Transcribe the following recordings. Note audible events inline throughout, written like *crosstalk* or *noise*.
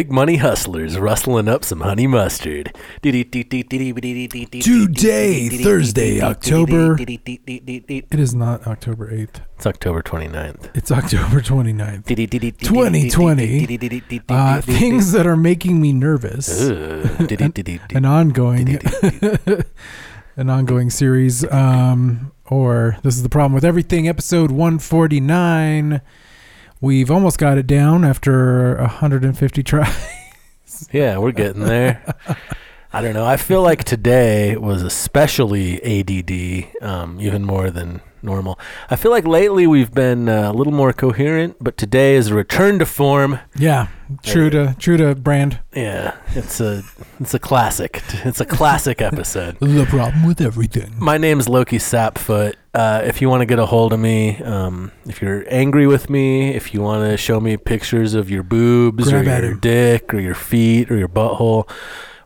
big money hustlers rustling up some honey mustard. Today, Thursday, October. It is not October 8th. It's October 29th. It's October 29th. 2020. Uh, things that are making me nervous. An ongoing, an ongoing series. Um, or this is the problem with everything. Episode 149. We've almost got it down after 150 tries. Yeah, we're getting there. *laughs* I don't know. I feel like today was especially ADD, um, even more than normal. I feel like lately we've been uh, a little more coherent, but today is a return to form. Yeah, true to true to brand. Yeah, it's a it's a classic. It's a classic *laughs* episode. The problem with everything. My name's Lowki Sapfoot. Uh, if you want to get a hold of me, um, if you're angry with me, if you want to show me pictures of your boobs Grab or your dick or your feet or your butthole,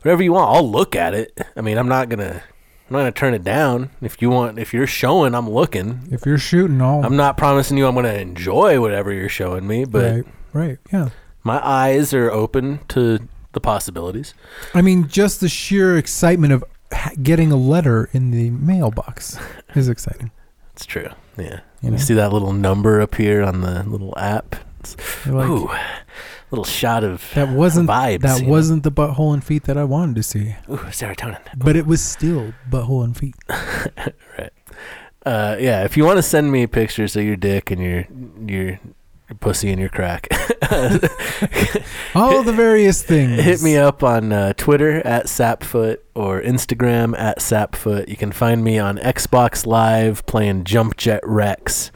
whatever you want, I'll look at it. I mean, I'm not gonna, I'm not gonna turn it down. If you want, if you're showing, I'm looking. If you're shooting all I'm not promising you I'm gonna enjoy whatever you're showing me, but right, right, yeah. my eyes are open to the possibilities. I mean, just the sheer excitement of getting a letter in the mailbox *laughs* is exciting. It's true. Yeah. You You, see that little number up here on the little app? Like, ooh, little shot of that wasn't vibes. that wasn't the butthole and feet that I wanted to see, ooh serotonin. but it was still butthole and feet. *laughs* right. Uh, yeah. If you want to send me pictures of your dick and your your, your pussy and your crack, *laughs* All the various things. hit me up on uh, Twitter at Sapfoot or Instagram at Sapfoot. You can find me on Xbox Live playing Jump Jet Rex.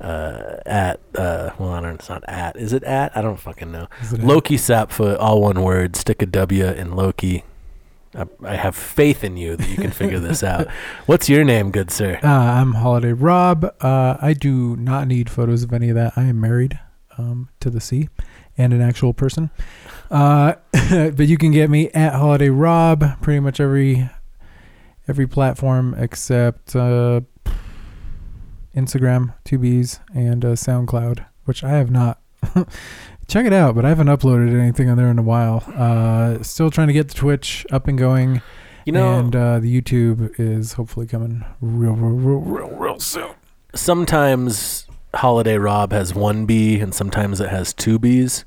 Uh, at uh, well, I don't. It's not at. Is it at? I don't fucking know. Is it a- Lowki Sapfoot, all one word. Stick a W in Loki. I, I have faith in you that you can figure this out. *laughs* What's your name, good sir? Uh, I'm Holiday Rob. Uh, I do not need photos of any of that. I am married um, to the sea and an actual person. Uh, *laughs* but you can get me at Holiday Rob pretty much every every platform except uh, Instagram, 2Bs, and uh, SoundCloud, which I have not. *laughs* Check it out, but I haven't uploaded anything on there in a while. Uh, still trying to get the Twitch up and going. You know, and uh, the YouTube is hopefully coming real, real, real, real, real soon. sometimes Holiday Rob has one B and sometimes it has two Bs.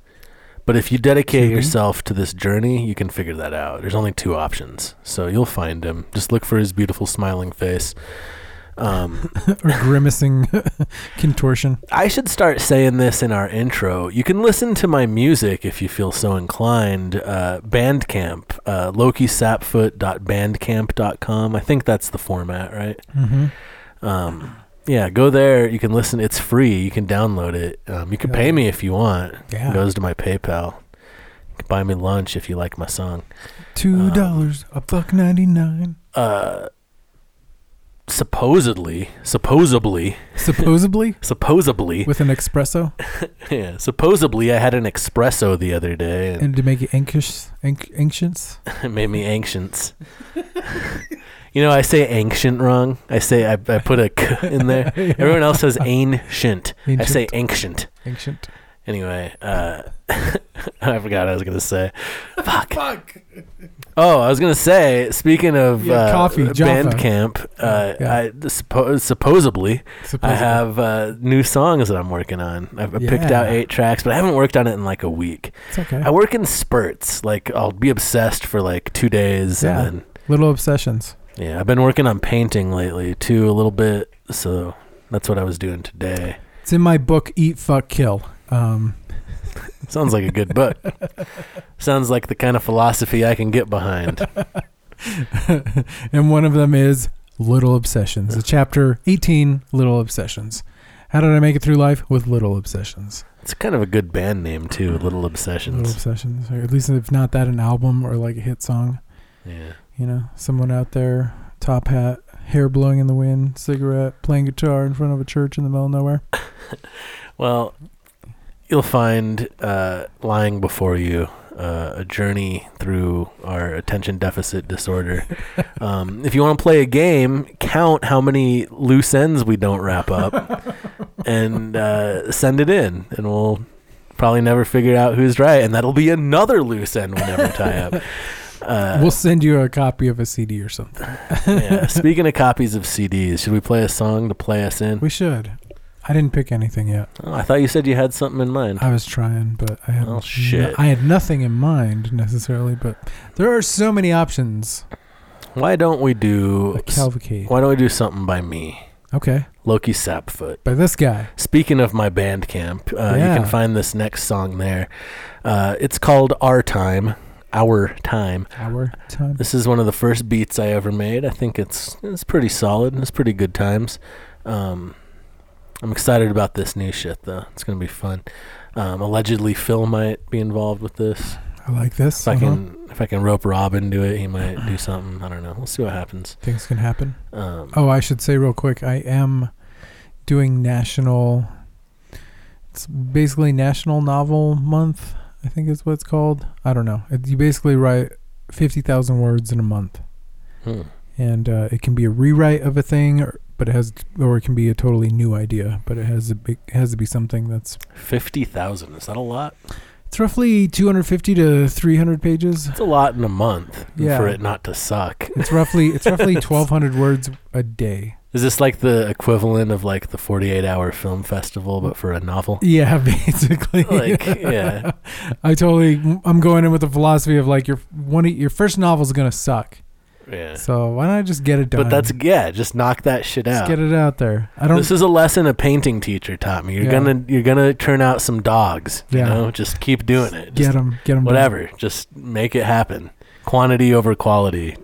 But if you dedicate 2B? yourself to this journey, you can figure that out. There's only two options. So you'll find him. Just look for his beautiful smiling face. Um, *laughs* or grimacing *laughs* contortion. I should start saying this in our intro. You can listen to my music if you feel so inclined. Uh, Bandcamp, uh, lowkisapfoot.bandcamp.com. I think that's the format, right? Mm-hmm. Um, yeah, go there. You can listen. It's free. You can download it. Um, you can pay me if you want. Yeah. It goes to my PayPal. You can buy me lunch if you like my song. Two dollars a buck ninety nine. Uh, supposedly, supposedly, Supposedly *laughs* supposedly, with an espresso *laughs* yeah, supposedly, I had an espresso the other day, and and to make it anxious, anx- anxious. *laughs* it made me anxious. you know, I say ancient wrong. I say I, I put a k in there. Everyone else says ancient. I say ancient. ancient. Anyway, uh, I forgot what I was gonna say. Fuck. Oh, I was gonna say. Speaking of Yeah, uh, coffee. Bandcamp, uh, Yeah. I suppo- supposedly I have uh, new songs that I'm working on. I've I picked out eight tracks, but I haven't worked on it in like a week. It's okay. I work in spurts. Like I'll be obsessed for like two days, Yeah. and then Little obsessions. yeah, I've been working on painting lately too, a little bit. So that's what I was doing today. It's in my book, Eat, Fuck, Kill. Um, Sounds like a good book. *laughs* Sounds like the kind of philosophy I can get behind. *laughs* and one of them is Little Obsessions. A chapter 18, Little Obsessions. How did I make it through life? With little obsessions. It's kind of a good band name too, Little Obsessions. Little Obsessions. Or at least if not that, an album or like a hit song. Yeah. You know, someone out there, top hat, hair blowing in the wind, cigarette, playing guitar in front of a church in the middle of nowhere. *laughs* Well, you'll find uh, lying before you uh, a journey through our attention deficit disorder. *laughs* um, if you want to play a game, count how many loose ends we don't wrap up, *laughs* and uh, send it in, and we'll probably never figure out who's right, and that'll be another loose end we never tie up. *laughs* Uh, we'll send you a copy of a CD or something. yeah. Speaking of copies of CDs, should we play a song to play us in? We should. I didn't pick anything yet. Oh, I thought you said you had something in mind. I was trying, but I had. Oh shit! No, I had nothing in mind necessarily, but there are so many options. Why don't we do a cavalcade? Why don't we do something by me? Okay. Lowki Sapfoot. By this guy. Speaking of my Bandcamp, uh, yeah. you can find this next song there. Uh, it's called Our Time. Our Time. Our Time. This is one of the first beats I ever made. I think it's it's pretty solid. It's pretty good times. Um, I'm excited about this new shit though. It's gonna be fun. Um, allegedly, Phil might be involved with this. I like this. If uh-huh. I can, if I can rope Robin to it, he might do something. I don't know. We'll see what happens. Things can happen. Um, oh, I should say real quick. I am doing national. It's basically National Novel Month. I think is what it's called. I don't know. It, you basically write fifty thousand words in a month, hmm. and uh, it can be a rewrite of a thing, or, but it has, or it can be a totally new idea. But it has a big, it has to be something that's fifty thousand. Is that a lot? It's roughly 250 to 300 pages. It's a lot in a month yeah. for it not to suck. It's roughly it's roughly *laughs* 1200 words a day. Is this like the equivalent of like the 48 hour film festival but for a novel? Yeah, *laughs* basically. like, yeah. *laughs* I totally I'm going in with the philosophy of like your one your first novel is going to suck. Yeah. So why don't I just get it done? But that's yeah, just knock that shit out. Just get it out there. I don't. This is a lesson a painting teacher taught me. You're yeah. gonna you're gonna turn out some dogs. You yeah. know, just keep doing it. Just get them, get them. Whatever. Done. Just make it happen. Quantity over quality,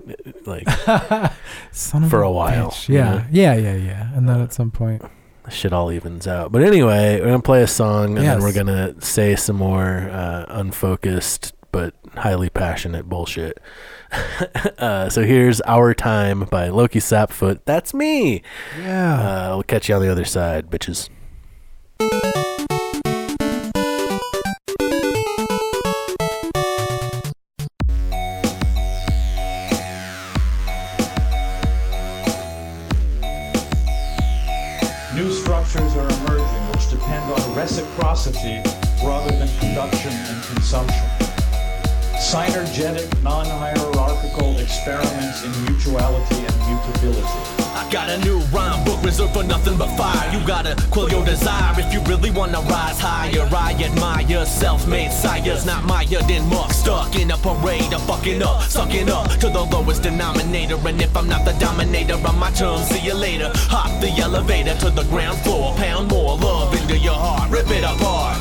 like *laughs* for a, a while. Yeah, know? yeah, yeah, yeah. And then at some point, shit all evens out. But anyway, we're gonna play a song and yes. then we're gonna say some more uh, unfocused but highly passionate bullshit. *laughs* uh, so here's Our Time by Lowki Sapfoot. That's me. Yeah. Uh, we'll catch you on the other side, bitches. New structures are emerging which depend on reciprocity rather than production and consumption. Synergetic, non-hierarchical experiments in mutuality and mutability. I got a new rhyme book reserved for nothing but fire. You gotta quell your desire if you really wanna rise higher. I admire self-made sires, not mired in muck. Stuck in a parade of fucking up, sucking up to the lowest denominator. And if I'm not the dominator on my terms, see you later. Hop the elevator to the ground floor, pound more love into your heart, rip it apart.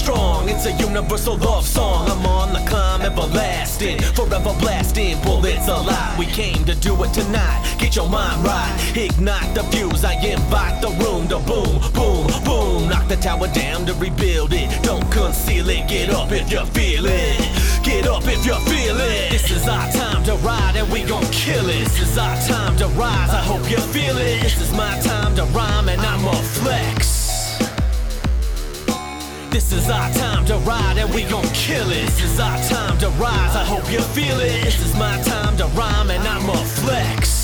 Strong. It's a universal love song. I'm on the climb, everlasting, forever blasting. Bullets alive. We came to do it tonight. Get your mind right, ignite the fuse. I invite the room to boom, boom, boom. Knock the tower down to rebuild it. Don't conceal it. Get up if you feel it. Get up if you feel it. This is our time to ride and we gon' kill it. This is our time to rise. I hope you feel it. This is my time to rhyme and I'ma flex. This is our time to ride and we gon' kill it. This is our time to rise. I hope you feel it. This is my time to rhyme and I'ma flex.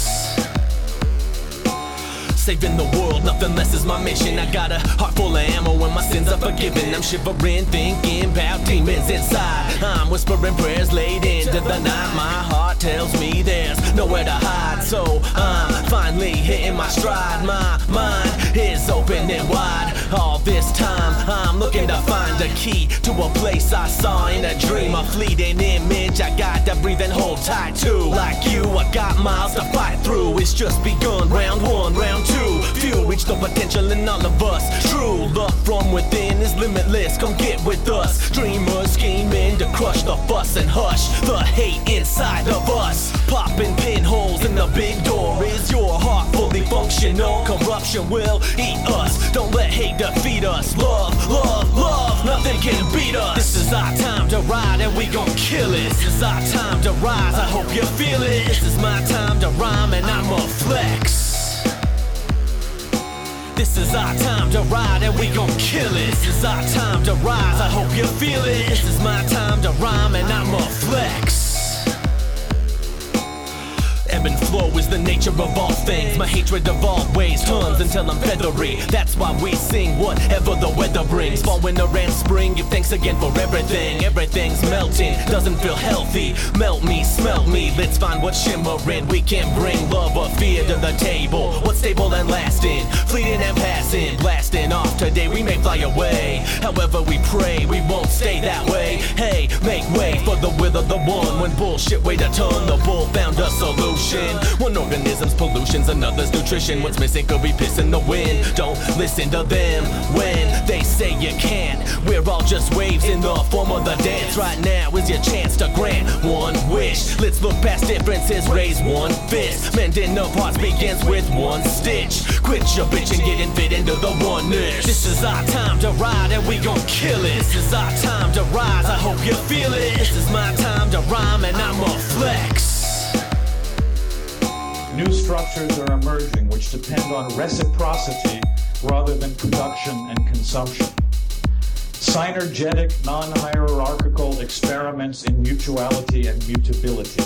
Saving the world, nothing less is my mission. I got a heart full of ammo and my sins are forgiven. I'm shivering, thinking about demons inside. I'm whispering prayers late into the night. My heart tells me there's nowhere to hide. So I'm finally hitting my stride. My mind is opening wide. All this time, I'm looking to find a key to a place I saw in a dream. A fleeting image I got to breathe and hold tight to. Like you, I got miles to fight through. It's just begun. Round one, round two Few reach the potential in all of us. True love from within is limitless. Come get with us. Dreamers scheming to crush the fuss and hush the hate inside of us. Popping pinholes in the big door. Is your heart fully functional? Corruption will eat us. Don't let hate defeat us. Love, love, love. Nothing can beat us. This is our time to ride and we gon' kill it. This is our time to rise. I hope you feel it. This is my time to rhyme and I'ma flex. This is our time to ride and we gon' kill it. This is our time to rise, I hope you feel it. This is my time to rhyme and I'ma flex and flow is the nature of all things. My hatred of all ways turns until I'm feathery. That's why we sing whatever the weather brings. Fall, winter, and spring, give thanks again for everything. Everything's melting, doesn't feel healthy. Melt me, smelt me, let's find what's shimmering. We can bring love or fear to the table. What's stable and lasting, fleeting and passing, blasting off today. We may fly away. However, we pray we won't stay that way. Hey, make way for the will of the one. When bullshit weighed a ton, the bull found a solution. One organism's pollution's another's nutrition. What's missing could be piss in the wind. Don't listen to them when they say you can't. We're all just waves in the form of the dance. Right now is your chance to grant one wish. Let's look past differences, raise one fist. Mending no parts begins with one stitch. Quit your bitch and get in fit into the oneness. This is our time to ride and we gon' kill it. This is our time to rise, I hope you feel it. This is my time to rhyme and I'ma flex. New structures are emerging which depend on reciprocity rather than production and consumption. Synergetic, non hierarchical experiments in mutuality and mutability.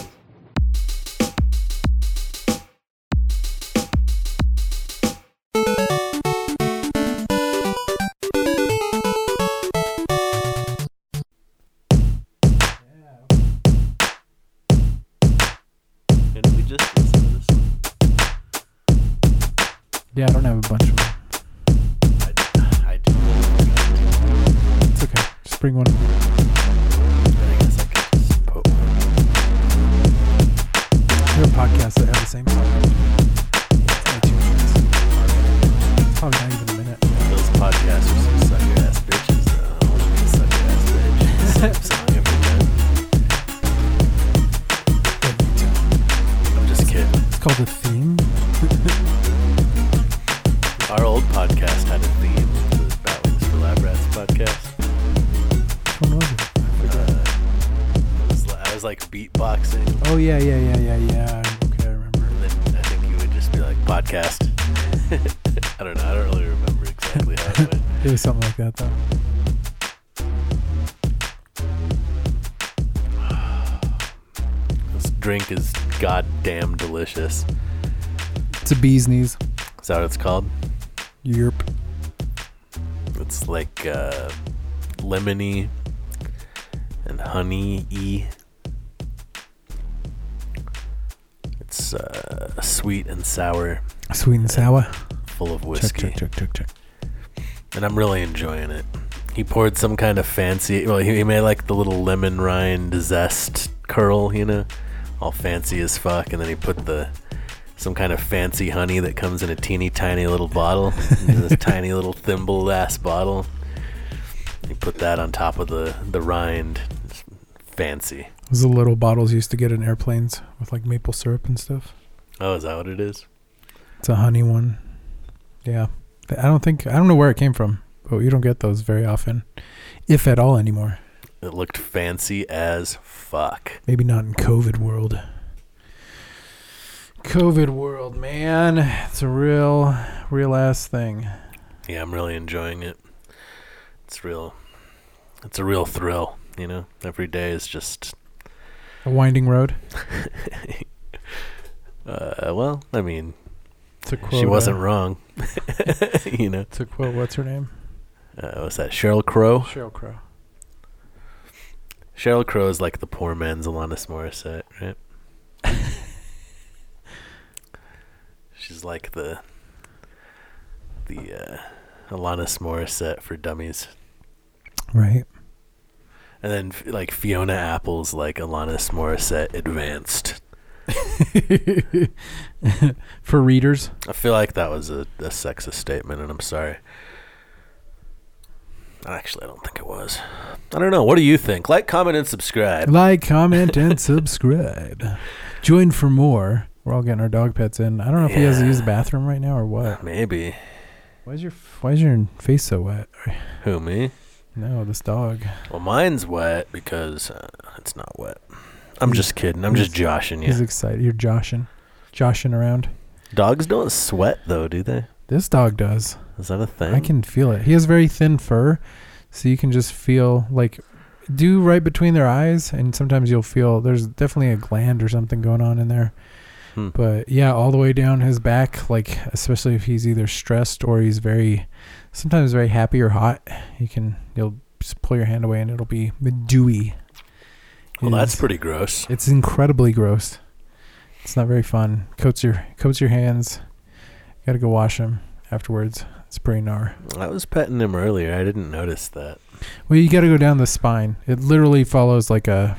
Delicious. It's a bee's knees. Is that what it's called? Yerp. It's like uh, lemony and honey y. It's uh, sweet and sour, Sweet and sour. full of Check, whiskey, check, check, check, check. and I'm really enjoying it. He poured some kind of fancy. Well, he, he made like the little lemon rind zest curl, you know, all fancy as fuck, and then he put the some kind of fancy honey that comes in a teeny tiny little bottle, *laughs* this tiny little thimble ass bottle. He put that on top of the the rind. It's fancy. Those are the little bottles you used to get in airplanes with like maple syrup and stuff. Oh, is that what it is? It's a honey one. Yeah. I don't think I don't know where it came from, but you don't get those very often, if at all anymore. It looked fancy as fuck. Maybe not in COVID world. COVID world, man. It's a real, real ass thing. Yeah, I'm really enjoying it. It's real. It's a real thrill, you know. Every day is just. A winding road. *laughs* Uh, well, I mean, To quote, she wasn't uh, wrong. *laughs* you know, To quote, what's her name? uh, what's that? Sheryl Crow. Sheryl Crow. Sheryl Crow is like the poor man's Alanis Morissette, right? *laughs* She's like the the uh, Alanis Morissette for dummies, Right. and then like Fiona Apple's like Alanis Morissette advanced. *laughs* For readers. I feel like that was a, a sexist statement, and I'm sorry. Actually, I don't think it was. I don't know. What do you think? Like, comment, and subscribe. Like, comment, and *laughs* subscribe. Join for more. We're all getting our dog pets in. I don't know if he has to Yeah. use the bathroom right now or what. Maybe. Why is your Why is your face so wet? Who, me? No, this dog. Well, mine's wet because uh, it's not wet. I'm just kidding. I'm just joshing you. He's you. excited. You're joshing, joshing around. Dogs don't sweat, though, do they? This dog does. Is that a thing? I can feel it. He has very thin fur, so you can just feel like do right between their eyes, and sometimes you'll feel there's definitely a gland or something going on in there. Hmm. But yeah, all the way down his back, like especially if he's either stressed or he's very, sometimes very happy or hot. You can you'll just pull your hand away and it'll be dewy. Well, that's pretty gross. It's incredibly gross. It's not very fun. Coats your coats your hands. Got to go wash them afterwards. It's pretty gnar. I was petting him earlier. I didn't notice that. Well, you got to go down the spine. It literally follows like a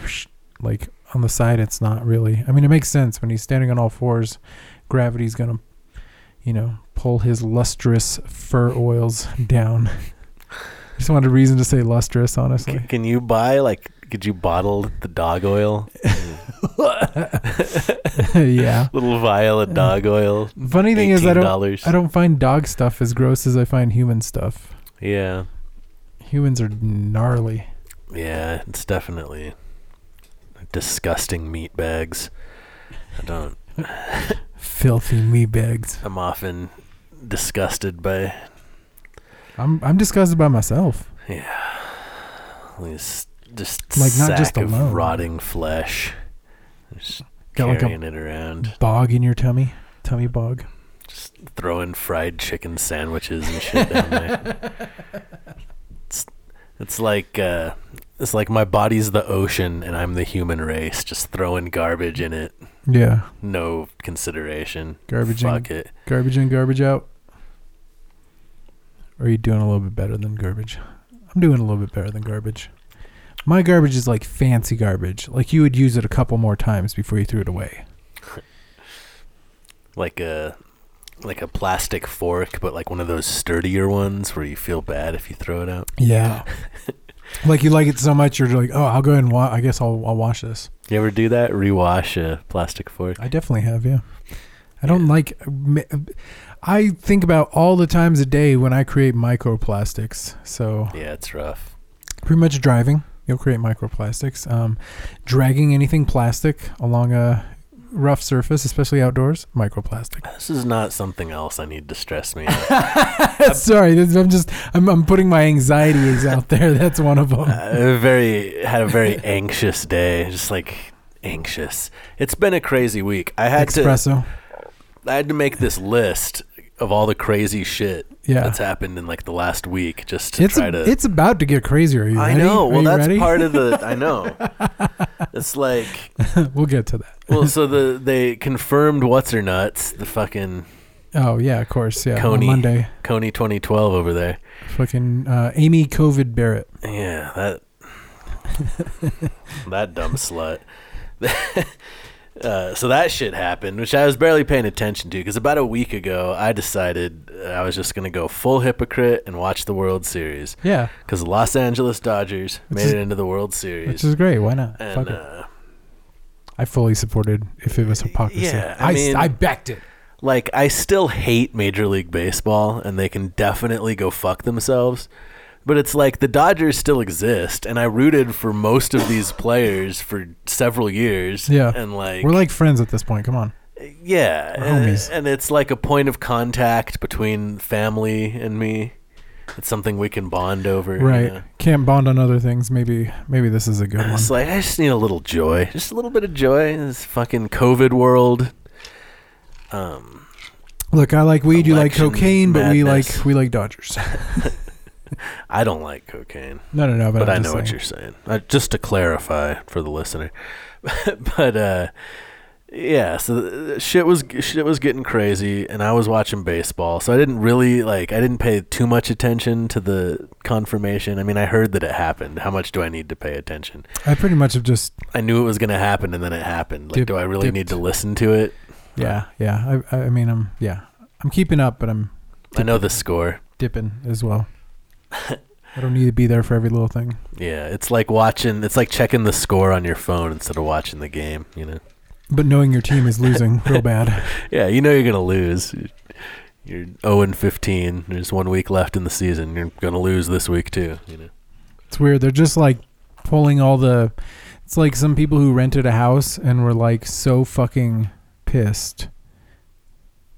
like on the side. It's not really. I mean, it makes sense when he's standing on all fours. Gravity's gonna, you know, pull his lustrous fur oils *laughs* down. I *laughs* Just wanted a reason to say lustrous, C- honestly. can you buy like? Could you bottle the dog oil? *laughs* yeah. *laughs* Little vial of dog oil. Funny thing is, I don't. I don't find dog stuff as gross as I find human stuff. Yeah, Humans are gnarly. yeah. It's definitely disgusting meat bags. I don't. *laughs* Filthy meat bags. I'm often disgusted by I'm I'm disgusted by myself. Yeah. These just Like, not just of alone. rotting flesh. Just Got like carrying it around, Bog in your tummy. Tummy bog. just throwing fried chicken sandwiches and shit down there. *laughs* It's, it's like uh, it's like my body's the ocean and I'm the human race, just throwing garbage in it, Yeah. no consideration. Garbage in, Fuck it. garbage in, garbage out. Or are you doing a little bit better than garbage? I'm doing a little bit better than garbage. My garbage is like fancy garbage. Like you would use it a couple more times before you threw it away. *laughs* like a like a plastic fork, but like one of those sturdier ones where you feel bad if you throw it out. Yeah. *laughs* like you like it so much, you're like, oh, I'll go ahead and wa- I guess I'll I'll wash this. You ever do that? Rewash a plastic fork? I definitely have, yeah. I don't like. I think about all the times a day when I create microplastics. So Yeah, it's rough. pretty much driving, you'll create microplastics. Um, dragging anything plastic along a rough surface, especially outdoors, microplastic. This is not something else I need to stress me. *laughs* Sorry, this- I'm just I'm, I'm putting my anxieties out there. *laughs* That's one of them. I very had a very anxious day, just like anxious. It's been a crazy week. I had to Espresso. I had to make this list of all the crazy shit Yeah. that's happened in like the last week just to It's try a, to it's about to get crazier. Are you I ready? know. Are Well, that's ready? part of the *laughs* I know. It's like *laughs* we'll get to that. well, so the *laughs* they confirmed what's her nuts, the fucking Oh yeah, of course. Yeah, Coney. on Monday. Kony 2012 over there. Fucking uh, Amy COVID Barrett. Yeah, that that dumb slut. Uh, so that shit happened, which I was barely paying attention to because about a week ago I decided I was just gonna go full hypocrite and watch the World Series Yeah, because the Los Angeles Dodgers Which made is- it into the World Series, which is great. Why not? and Fuck it. uh, I fully supported if it was hypocrisy. Yeah, I I, mean- I backed it. like I still hate Major League Baseball, and they can definitely go fuck themselves. But it's like the Dodgers still exist, and I rooted for most of these players for several years. Yeah. and like We're like friends at this point. Come on. yeah, we're and, homies. and it's like a point of contact between family and me. It's something we can bond over. you Right. know? Can't bond on other things. Maybe maybe this is a good one. It's like I just need a little joy, just a little bit of joy in this fucking COVID world. Um, Look, I like weed. You like cocaine, but we like we like Dodgers. *laughs* *laughs* I don't like cocaine. no, no, no. But, but I know just what you're saying. Uh, just to clarify for the listener, *laughs* but uh, yeah, so shit was shit was getting crazy, and I was watching baseball, so I didn't really like. I didn't pay too much attention to the confirmation. I mean, I heard that it happened. How much do I need to pay attention? I pretty much have just I knew it was going to happen, and then it happened. Like, do I really need to listen to it? yeah, yeah. I I mean I'm yeah. I'm keeping up, but I'm I know the score. dipping as well. I don't need to be there for every little thing. Yeah, it's like watching. It's like checking the score on your phone instead of watching the game. You know. But knowing your team is losing *laughs* real bad. Yeah, you know you're gonna lose. You're 0 and 15. There's one week left in the season. You're gonna lose this week too. You know. It's weird. They're just like pulling all the. It's like some people who rented a house and were like so fucking pissed.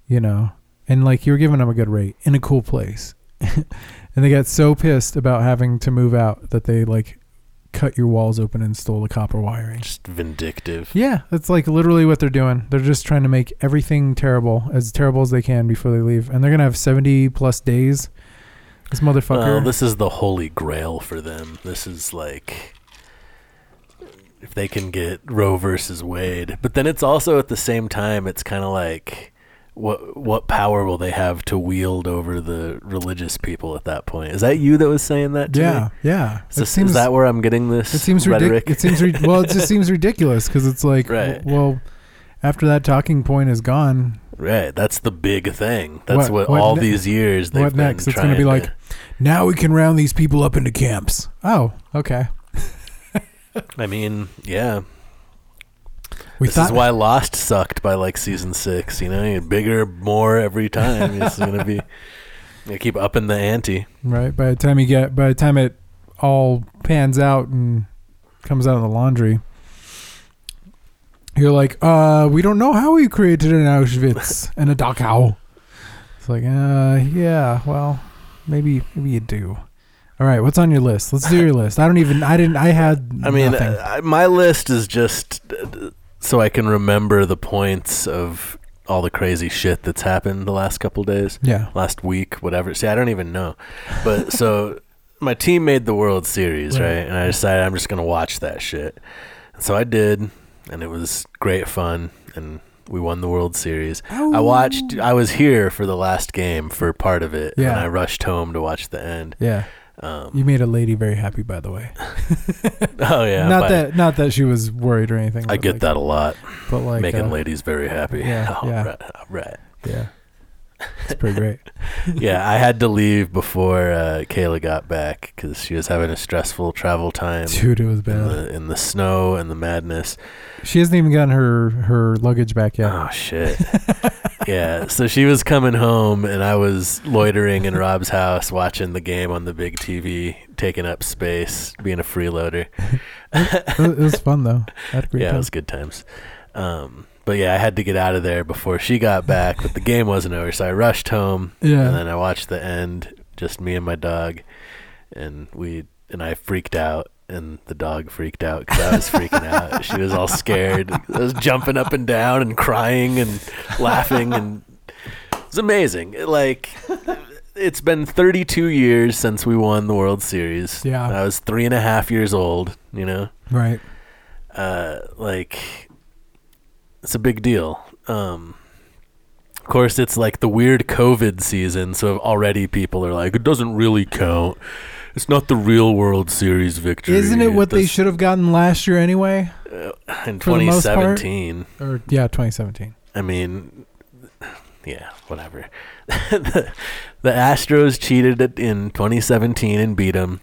You know, and like you were giving them a good rate in a cool place, *laughs* and they got so pissed about having to move out that they like cut your walls open and stole the copper wiring. Just vindictive. Yeah, that's like literally what they're doing. They're just trying to make everything terrible, as terrible as they can before they leave. And they're gonna have seventy plus days. This motherfucker. Well, this is the holy grail for them. This is like if they can get Roe versus Wade. But then it's also at the same time it's kind of like what what power will they have to wield over the religious people at that point? Is that you that was saying that to yeah, me? yeah. Is, this- is that where I'm getting this It seems ridiculous. It seems ri- well. It just seems ridiculous because it's like, Right. w- well, after that talking point is gone, right. That's the big thing. That's What- what, what all ne- these years they've what next? It's gonna be like, now we can round these people up into camps. Oh, okay. I mean, yeah. We this thought is why Lost sucked by like season six. You know, you bigger, more every time. it's gonna be. *laughs* You keep upping the ante. right. By the time you get, by the time it all pans out and comes out of the laundry, you're like, uh, we don't know how we created an Auschwitz *laughs* and a Dachau. It's like, uh, yeah, well, maybe, maybe you do. All right, what's on your list? Let's do your list. I don't even. I didn't. I had. *laughs* I mean, uh, my list is just so I can remember the points of all the crazy shit that's happened the last couple days, yeah. last week, whatever. See, I don't even know. But *laughs* so my team made the World Series, Right. right? And I decided I'm just gonna watch that shit. So I did, and it was great fun, and we won the World Series. I watched. I was here for the last game for part of it, Yeah. and I rushed home to watch the end. Yeah. Um, You made a lady very happy, by the way. *laughs* oh yeah, not that. Not that she was worried or anything. I get like- that a lot. But like, making uh, ladies very happy. yeah, *laughs* all yeah. right, all right. yeah, it's pretty great. *laughs* yeah, I had to leave before uh, Kayla got back because she was having a stressful travel time Dude, it was in bad. the, in the snow and the madness. She hasn't even gotten her her luggage back yet. Oh shit. *laughs* yeah, so she was coming home and I was loitering in Rob's house watching the game on the big TV, taking up space, being a freeloader. *laughs* it, was, fun though. I had a great yeah, it was good times. Um, but yeah, I had to get out of there before she got back, but the game wasn't over, so I rushed home. Yeah. And then I watched the end, just me and my dog, and we and I freaked out, and the dog freaked out because I was freaking out. *laughs* She was all scared. I was jumping up and down and crying and laughing, and it was amazing. It, like. It's been 32 years since we won the World Series. Yeah. I was three and a half years old, you know? right. uh, like it's a big deal. Um, of course, it's like the weird COVID season, so already people are like, it doesn't really count. It's not the real World Series victory. Isn't it what they should have gotten last year anyway? in most part? 2017? Or yeah, 2017. I mean, yeah, whatever. the, *laughs* the Astros cheated in 2017 and beat them.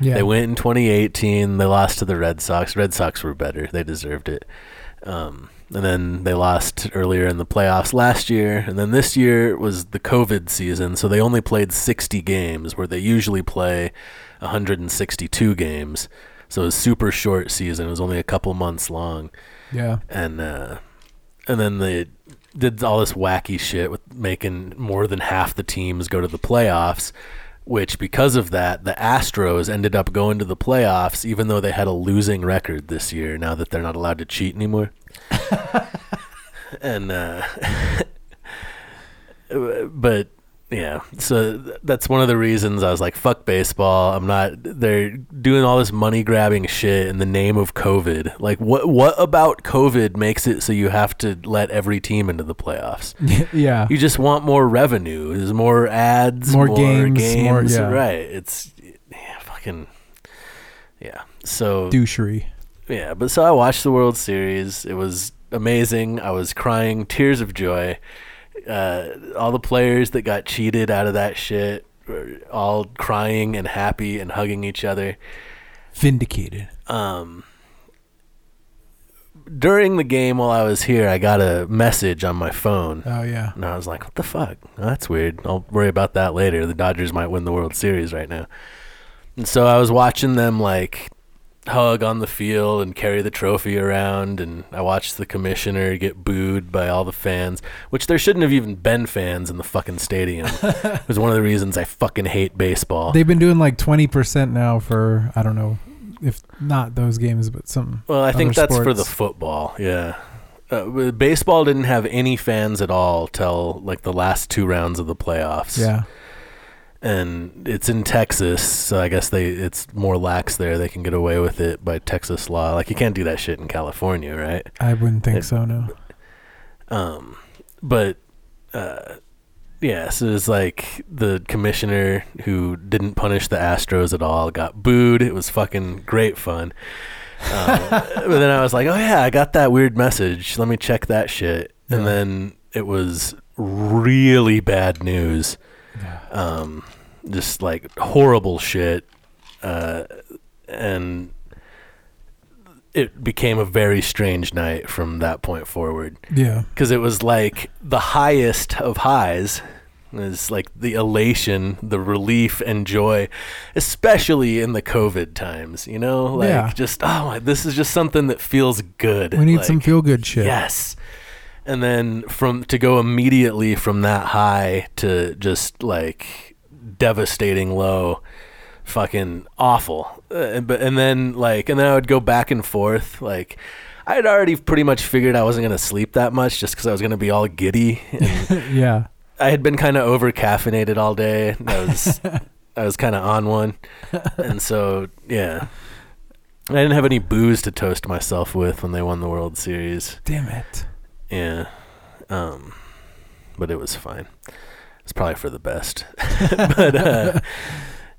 Yeah. They went in 2018. They lost to the Red Sox. Red Sox were better. They deserved it. Um, and then they lost earlier in the playoffs last year. And then this year was the COVID season, so they only played 60 games where they usually play 162 games. So it was super short season. It was only a couple months long yeah. and uh, and then they did all this wacky shit with making more than half the teams go to the playoffs. Which, because of that, the Astros ended up going to the playoffs, even though they had a losing record this year. Now that they're not allowed to cheat anymore, *laughs* and uh, *laughs* but yeah, so th- that's one of the reasons I was like, "Fuck baseball." I'm not. They're doing all this money grabbing shit in the name of COVID. Like, what? What about COVID makes it so you have to let every team into the playoffs? *laughs* yeah. You just want more revenue. There's more ads, More more, games, games, more- yeah. right? It's yeah, fucking yeah. So Douchery. yeah, but so I watched the World Series. It was amazing. I was crying tears of joy. Uh, all the players that got cheated out of that shit were all crying and happy and hugging each other. Vindicated. Um, during the game while I was here, I got a message on my phone. Oh yeah. And I was like, what the fuck? That's weird. I'll worry about that later. The Dodgers might win the World Series right now. And so I was watching them like hug on the field and carry the trophy around and I watched the commissioner get booed by all the fans, which there shouldn't have even been fans in the fucking stadium. *laughs* it was one of the reasons I fucking hate baseball. They've been doing like 20% now for I don't know if not those games, but some. Well, I think that's for the football. Yeah. Uh, baseball didn't have any fans at all till like the last two rounds of the playoffs. Yeah. And it's in Texas, so I guess they it's more lax there. They can get away with it by Texas law. Like you can't do that shit in California, right? I wouldn't think It- so. No. Um, but uh, yeah, so it's like the commissioner who didn't punish the Astros at all got booed. It was fucking great fun. Um, but then I was like, oh yeah, I got that weird message. Let me check that shit. And then it was really bad news. Um, just like horrible shit. Uh, and it became a very strange night from that point forward Yeah. because it was like the highest of highs is like the elation the relief and joy especially in the covid times you know like Yeah. just oh this is just something that feels good We need some feel good shit. yes and then from to go immediately from that high to just like devastating low fucking awful. Uh, but and then like and then i would go back and forth like i had already pretty much figured i wasn't going to sleep that much just because i was going to be all giddy *laughs* yeah. i had been kind of over caffeinated all day. I was i was kind of on one. And so yeah. I didn't have any booze to toast myself with when they won the world series. Damn it. Yeah. Um, but it was fine. It's probably for the best. *laughs* but uh,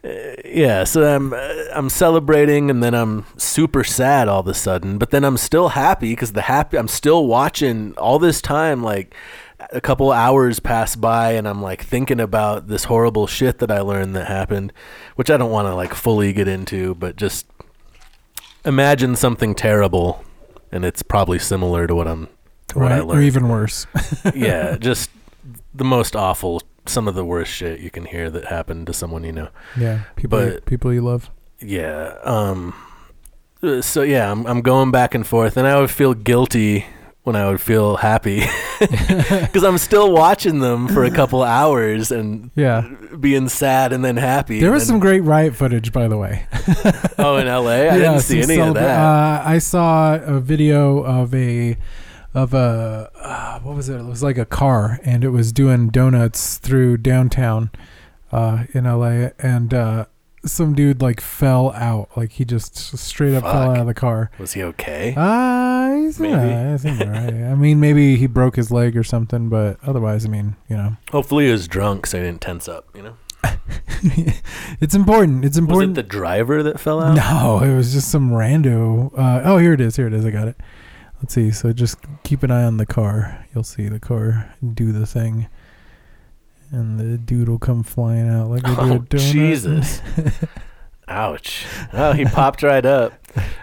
*laughs* yeah, so I'm uh, I'm celebrating and then I'm super sad all of a sudden, but then I'm still happy because the happy I'm still watching all this time like a couple hours pass by and I'm like thinking about this horrible shit that I learned that happened, which I don't want to like fully get into, but just imagine something terrible and it's probably similar to what I'm what I Right. Or even worse. *laughs* yeah, just the most awful, some of the worst shit you can hear that happened to someone you know. yeah. People. But- people you love. Yeah. Um. uh, So yeah, I'm I'm going back and forth, and I would feel guilty when I would feel happy *laughs* *laughs* because I'm still watching them for a couple hours and Yeah. being sad and then happy. There was some great riot footage, by the way. oh in L.A. I didn't see any of that. Uh, I saw a video of a of a uh, what was it? It was like a car, and it was doing donuts through downtown uh, in LA, and uh, some dude like fell out, like he just straight up fell out of the car. was he okay? Uh, he's Maybe. maybe. I think alright. I mean, maybe he broke his leg or something, but otherwise, I mean, you know, Hopefully he was drunk, so he didn't tense up. You know. *laughs* it's important. It's important. Was it the driver that fell out? No, it was just some rando. Uh, oh, here it is. Here it is. I got it. Let's see. So just keep an eye on the car. You'll see the car do the thing, and the dude will come flying out like do *laughs* Oh, a donut. Jesus. *laughs* Ouch. Oh, he popped right up.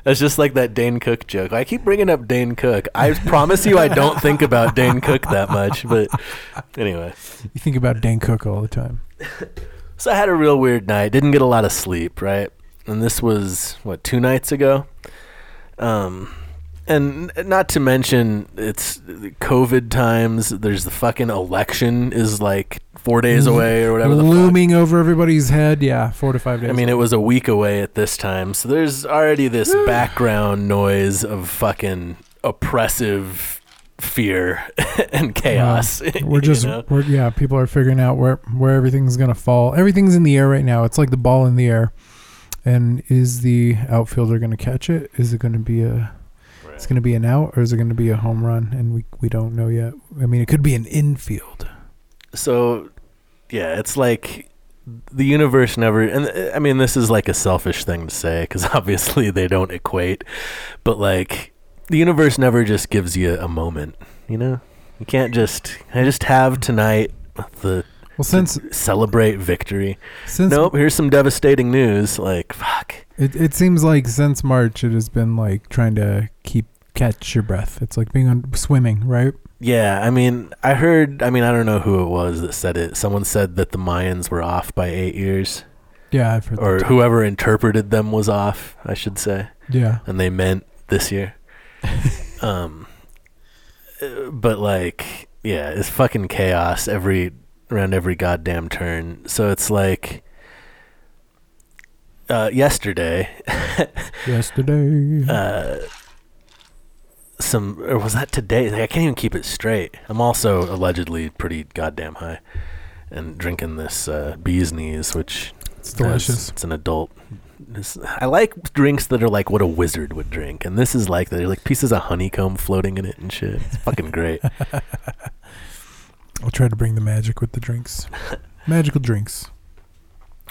That's just like that Dane Cook joke. I keep bringing up Dane Cook. I promise you I don't think about Dane Cook that much. But anyway. you think about Dane Cook all the time. *laughs* So I had a real weird night. Didn't get a lot of sleep, right? And this was, what, two nights ago? Um, and not to mention it's COVID times. There's the fucking election is like four days mm-hmm. away or whatever. Looming over everybody's head. Yeah, four to five days. I mean, it was a week away at this time, so there's already this *sighs* background noise of fucking oppressive fear *laughs* and chaos. *laughs* We're you just, know? we're, yeah. People are figuring out where where everything's gonna fall. Everything's in the air right now. It's like the ball in the air. And is the outfielder gonna catch it? Is it gonna be a It's going to be an out or is it going to be a home run? And we, we don't know yet. I mean, it could be an infield. so, yeah, it's like the universe never. And I mean, this is like a selfish thing to say because *laughs* obviously they don't equate, but like the universe never just gives you a moment. You know, you can't just. I just have tonight the Well, since celebrate victory. since nope, here's some devastating news. Like, fuck. It, it seems like since March, it has been like trying to keep catch your breath. It's like being on swimming, right? Yeah, I mean, I heard, I mean, I don't know who it was that said it. Someone said that the Mayans were off by eight years, Yeah, I've heard or whoever interpreted them was off, I should say, Yeah, and they meant this year. *laughs* um, but like, yeah, it's fucking chaos every around every goddamn turn. So it's like, uh, yesterday, *laughs* Yesterday. uh, some or was that today? Like, I can't even keep it straight. I'm also allegedly pretty goddamn high, and drinking this uh, bee's knees, which it's delicious. it's an adult. This, I like drinks that are like what a wizard would drink, and this is like they're like pieces of honeycomb floating in it and shit. It's fucking great. *laughs* I'll try to bring the magic with the drinks. *laughs* Magical drinks.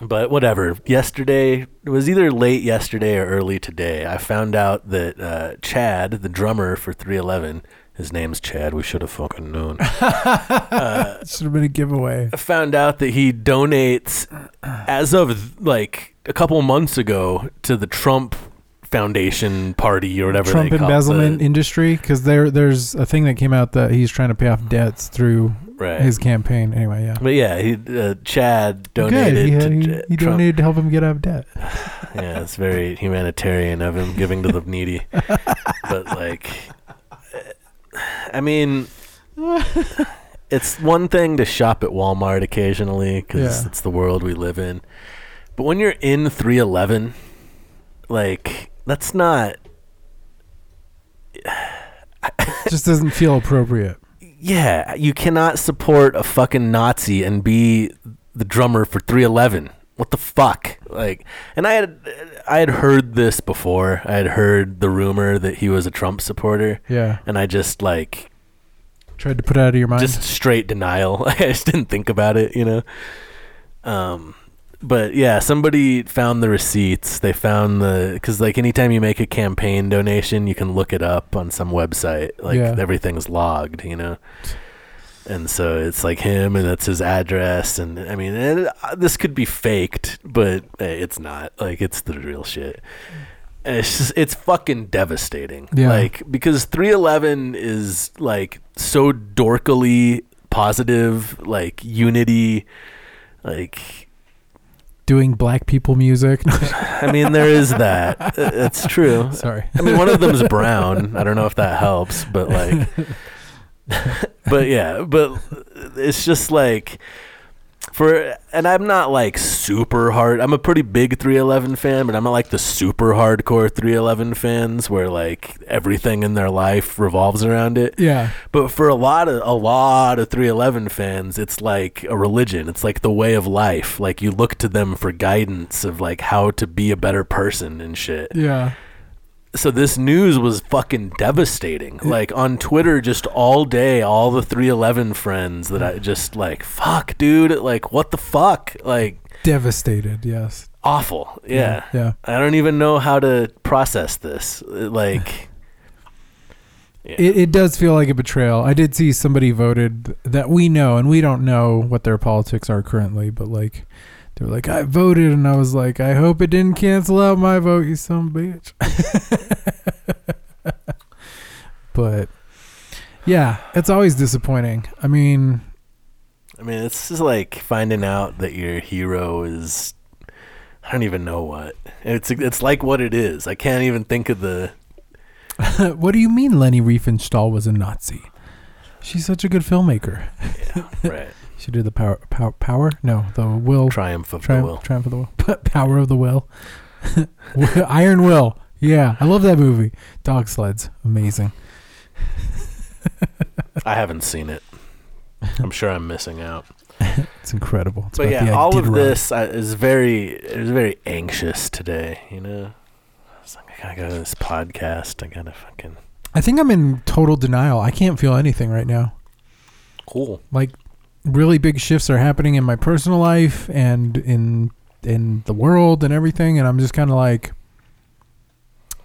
But whatever. Yesterday, it was either late yesterday or early today. I found out that uh, Chad, the drummer for 311, his name's Chad. We should have fucking known. *laughs* uh, Should have been a giveaway. I found out that he donates, as of like a couple months ago, to the Trump Foundation party or whatever. Trump they call embezzlement the, industry because there there's a thing that came out that he's trying to pay off debts through right. his campaign. Anyway, yeah. but yeah, he uh, Chad Good. donated He, had- to he, he Trump. donated to help him get out of debt. *laughs* Yeah, it's very humanitarian of him giving to the needy. *laughs* but like I mean it's one thing to shop at Walmart occasionally cuz Yeah. it's the world we live in. But when you're in 311 like that's not Just doesn't feel appropriate. Yeah, you cannot support a fucking Nazi and be the drummer for 311. What the fuck? Like, and I had I had heard this before. I had heard the rumor that he was a Trump supporter, Yeah. and I just like Tried to put it out of your mind. just straight denial. *laughs* I just didn't think about it, you know. Um, but yeah, somebody found the receipts. They found the because like anytime you make a campaign donation, you can look it up on some website. Like Yeah. everything's logged, you know. And so it's like him, and that's his address. And I mean, uh, this could be faked, but hey, it's not. Like it's the real shit. And it's just, it's fucking devastating. Yeah. Like because 311 is like so dorkily positive, like unity, like Doing black people music. *laughs* I mean there is that. It's true. Sorry. I mean one of them's brown. I don't know if that helps, but like *laughs* *laughs* but yeah, but it's just like for and I'm not like super hard. I'm a pretty big 311 fan, but I'm not like the super hardcore 311 fans where like everything in their life revolves around it. Yeah. But for a lot of a lot of 311 fans, it's like a religion. It's like the way of life. Like you look to them for guidance of like how to be a better person and shit Yeah. So this news was fucking devastating. Like on Twitter, just all day, all the 311 friends that I mm. just like, fuck, dude, like what the fuck, like Devastated. Yes. awful. Yeah, Yeah. I don't even know how to process this. Like, *sighs* yeah. It, it does feel like a betrayal. I did see somebody voted that we know, and we don't know what their politics are currently, but like they were like, I voted, and I was like, I hope it didn't cancel out my vote, you some bitch. *laughs* but yeah, it's always disappointing. I mean, I mean, it's just like finding out that your hero is. I don't even know what. It's it's like what it is. I can't even think of the. *laughs* what do you mean Leni Riefenstahl was a Nazi? She's such a good filmmaker. yeah, Right. *laughs* She did the power, power, power? No, the will. Triumph of Triumph, the will. Triumph of the Will. *laughs* Power of the Will. *laughs* Iron Will. Yeah, I love that movie. Dog sleds. Amazing. I haven't seen it. I'm sure I'm missing out. *laughs* It's incredible. It's but yeah, all of this I, is very is very anxious today. You know, it's like I gotta go to this podcast. I gotta fucking I think I'm in total denial. I can't feel anything right now. cool. Like really big shifts are happening in my personal life and in in the world and everything and I'm just kind of like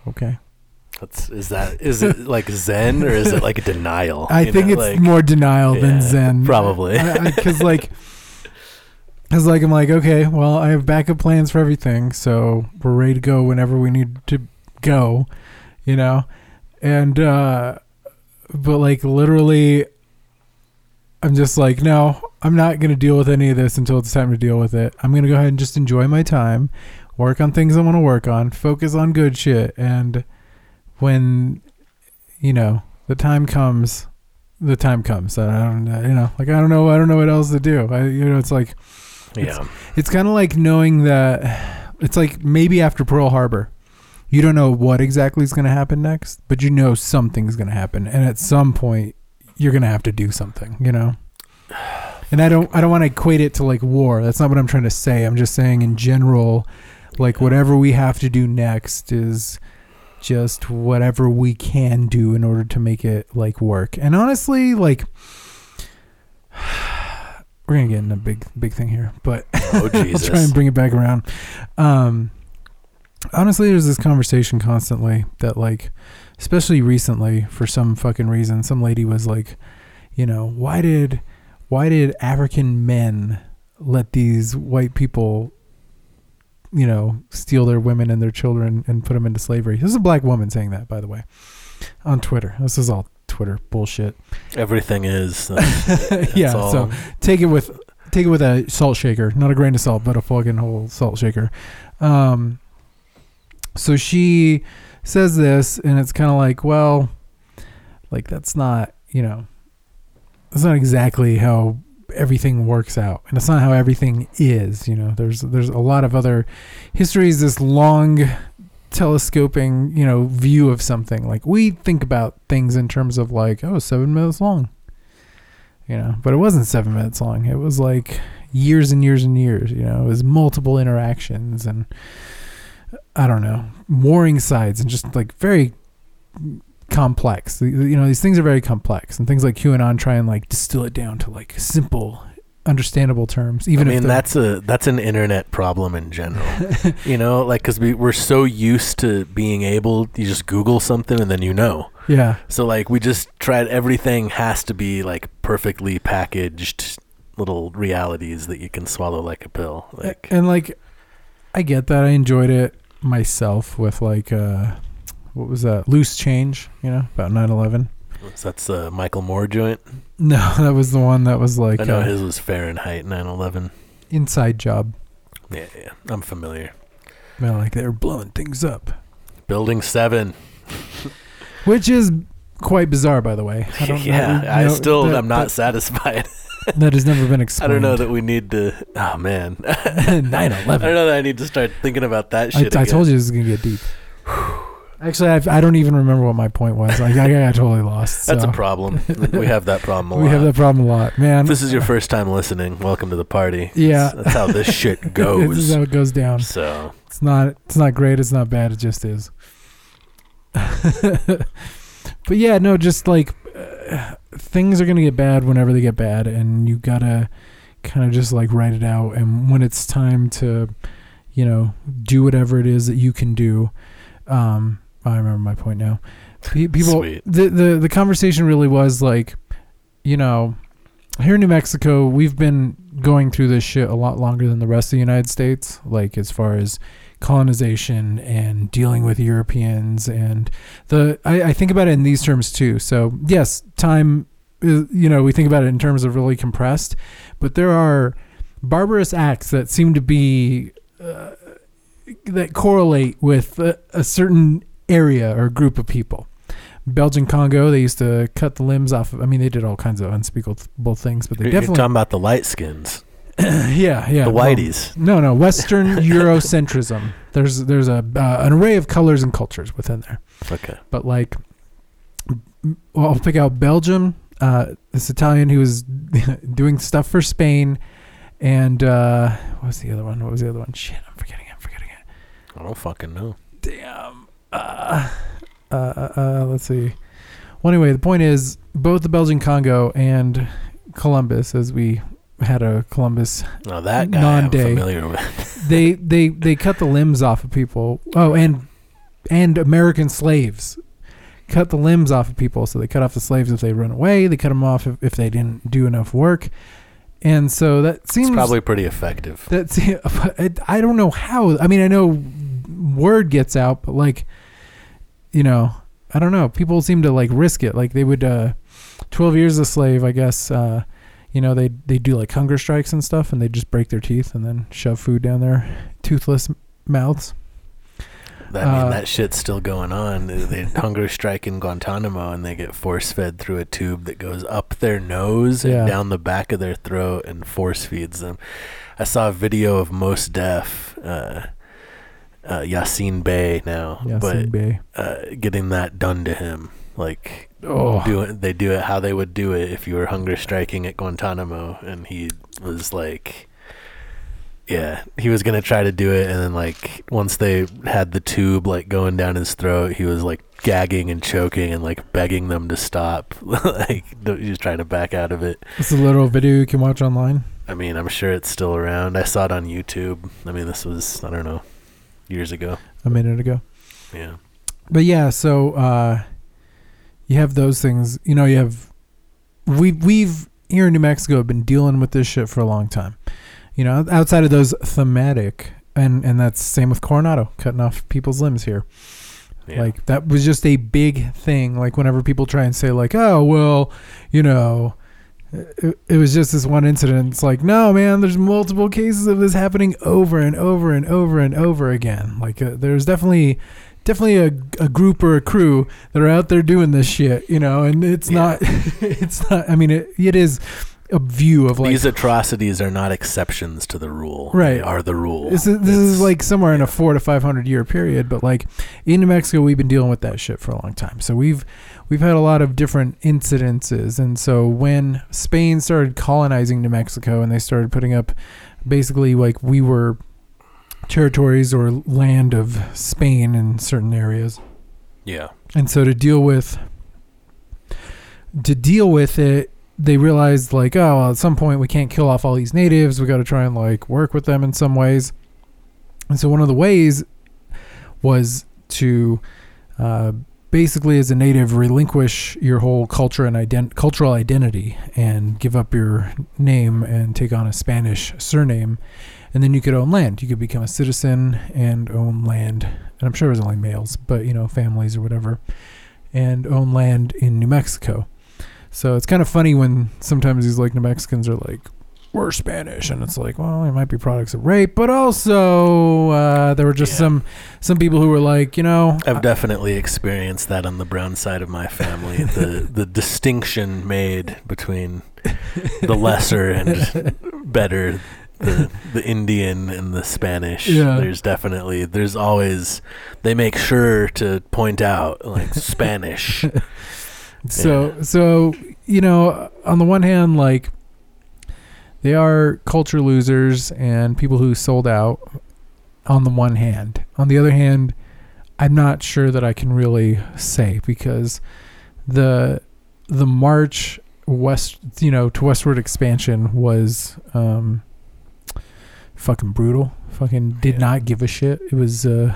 okay. That's is that is it *laughs* like Zen or is it like a denial? I think know, it's like- more denial Yeah, than zen. probably. Because like, *laughs* because like I'm like, okay, well, I have backup plans for everything, so we're ready to go whenever we need to go, you know, and uh, but like literally, I'm just like, no, I'm not gonna deal with any of this until it's time to deal with it. I'm gonna go ahead and just enjoy my time, work on things I want to work on, focus on good shit, and when, you know, the time comes the time comes. I don't, you know, like I don't know, I don't know what else to do. I, you know, it's like yeah, it's kind of like knowing that, It's like maybe after Pearl Harbor. You don't know what exactly is going to happen next, but you know something's going to happen and at some point you're going to have to do something, you know. And I don't I don't want to equate it to like war. That's not what I'm trying to say. I'm just saying in general like whatever we have to do next is just whatever we can do in order to make it like work. And honestly, like *sighs* we're gonna get in a big big thing here, but *laughs* Oh I'll try and bring it back around. Um, honestly, there's this conversation constantly that, like, especially recently, for some fucking reason, some lady was like, you know, why did, why did African men let these white people, you know, steal their women and their children and put them into slavery? This is a black woman saying that, by the way, on Twitter. This is all Twitter bullshit. Everything is. *laughs* That's, yeah. all. So take it with take it with a salt shaker, not a grain of salt, but a fucking whole salt shaker. Um, so she says this, and it's kind of like, well, like that's not, you know, that's not exactly how everything works out, and it's not how everything is. You know, there's there's a lot of other histories. This long telescoping, you know, view of something. Like we think about things in terms of like, oh, seven minutes long you know but it wasn't seven minutes long it was like years and years and years you know it was multiple interactions and i don't know warring sides and just like very complex you know these things are very complex and things like qanon try and like distill it down to like simple understandable terms even I if mean, that's a that's an internet problem in general. *laughs* you know, like because we we're so used to being able, you just Google something and then you know. yeah So like we just tried everything has to be like perfectly packaged little realities that you can swallow like a pill. Like and like i get that i enjoyed it myself with like uh what was that loose change you know about 9-11 that's the Michael Moore joint. no *laughs* that was the one that was like I know uh, his was Fahrenheit 9/11. inside job Yeah, yeah, I'm familiar. Man, like they were blowing things up, Building Seven. which is quite bizarre, by the way. I don't *laughs* yeah, know- I still that, am not That, satisfied. *laughs* that has never been I don't know that we need to. Oh man, 9/11. *laughs* I don't know that I need to start thinking about that I, shit. I again. told you this is gonna get deep. Actually, I've, I don't even remember what my point was. Like, I got totally lost. *laughs* That's so. a problem. *laughs* we have that problem a lot. We have that problem a lot, man. If this is your first time listening, welcome to the party. Yeah. That's, that's how this shit goes. this is how it goes down. So It's not. It's not great. It's not bad. It just is. but yeah, no, just like things are gonna get bad whenever they get bad, and you gotta kind of just like write it out. And when it's time to, you know, do whatever it is that you can do. Um, I remember my point now. *laughs* People, Sweet. the the the conversation really was like, you know, here in New Mexico, we've been going through this shit a lot longer than the rest of the United States. Like as far as colonization and dealing with Europeans and the I, I think about it in these terms too. So yes, time you know, we think about it in terms of really compressed, but there are barbarous acts that seem to be uh, that correlate with a, a certain area or group of people. Belgian Congo, they used to cut the limbs off. Of, I mean, they did all kinds of unspeakable things, but they you're, you're definitely, talking about the light skins, *clears throat* yeah, yeah, the well, whiteys. no, no, Western *laughs* Eurocentrism. There's there's a uh, an array of colors and cultures within there, Okay. but like, well, I'll pick out Belgium. Uh, this Italian who was *laughs* doing stuff for Spain, and uh, what was the other one? What was the other one? Shit, I'm forgetting it. I'm forgetting it. I don't fucking know. Damn. Uh, uh, uh, uh, let's see. Well, anyway, the point is both the Belgian Congo and Columbus, as we had a Columbus that guy I'm Non-day. familiar with. *laughs* they they they cut the limbs off of people. Oh, and and American slaves cut the limbs off of people. So they cut off the slaves if they run away. They cut them off if, if they didn't do enough work. And so that seems It's probably pretty effective. that's *laughs* I don't know how. I mean, I know word gets out, but like, you know, I don't know. People seem to like risk it. Like they would, uh, twelve years a slave, I guess. Uh, you know, they they do like hunger strikes and stuff, and they just break their teeth and then shove food down their toothless mouths. That, I mean, uh, that shit's still going on. They, they *laughs* hunger strike in Guantanamo, and they get force fed through a tube that goes up their nose Yeah. and down the back of their throat, and force feeds them. I saw a video of Mos Def. Uh, uh, Yasin Bey now, Yasin but Bey. uh, getting that done to him, like Oh. do it, they do it how they would do it if you were hunger striking at Guantanamo, and he was like. Yeah, he was gonna try to do it, and then like once they had the tube like going down his throat, he was like gagging and choking and like begging them to stop. *laughs* like he was trying to back out of it. It's a little video you can watch online. I mean, I'm sure it's still around. I saw it on YouTube. I mean, this was I don't know, years ago. A minute ago. Yeah. But yeah, so uh, you have those things. You know, you have we we've here in New Mexico have been dealing with this shit for a long time. You know, outside of those thematic, and and that's same with Coronado, cutting off people's limbs here. yeah. Like that was just a big thing. Like whenever people try and say like, oh well, you know. It, it was just this one incident. It's like, no, man. There's multiple cases of this happening over and over and over and over again. Like, uh, there's definitely, definitely a, a group or a crew that are out there doing this shit, you know. And it's Yeah. not, *laughs* it's not. I mean, it, it is a view of like These atrocities are not exceptions to the rule. Right. They are the rule. This is, this is like somewhere in a four to five hundred year period, but like in New Mexico, we've been dealing with that shit for a long time. So we've we've had a lot of different incidences, and so when Spain started colonizing New Mexico and they started putting up, basically like we were territories or land of Spain in certain areas, yeah. and so to deal with to deal with it they realized like oh well, at some point we can't kill off all these natives. We got to try and like work with them in some ways. And so one of the ways was to uh, basically as a native relinquish your whole culture and ident- cultural identity and give up your name and take on a spanish surname and then you could own land. You could become a citizen and own land. And i'm sure it was only males but you know families or whatever. And own land in new mexico. So it's kind of funny when sometimes these like New Mexicans are like, we're Spanish, and it's like, well, it might be products of rape, but also uh, there were just Yeah. some some people who were like, you know, I've definitely experienced that on the brown side of my family. the *laughs* the distinction made between the lesser and better, the *laughs* the Indian and the Spanish. Yeah. There's definitely there's always they make sure to point out like Spanish. *laughs* So so you know, on the one hand, like they are culture losers and people who sold out. On the one hand, on the other hand, I'm not sure that I can really say because the the march west, you know, to westward expansion was um, fucking brutal. Fucking did Yeah. not give a shit. It was uh,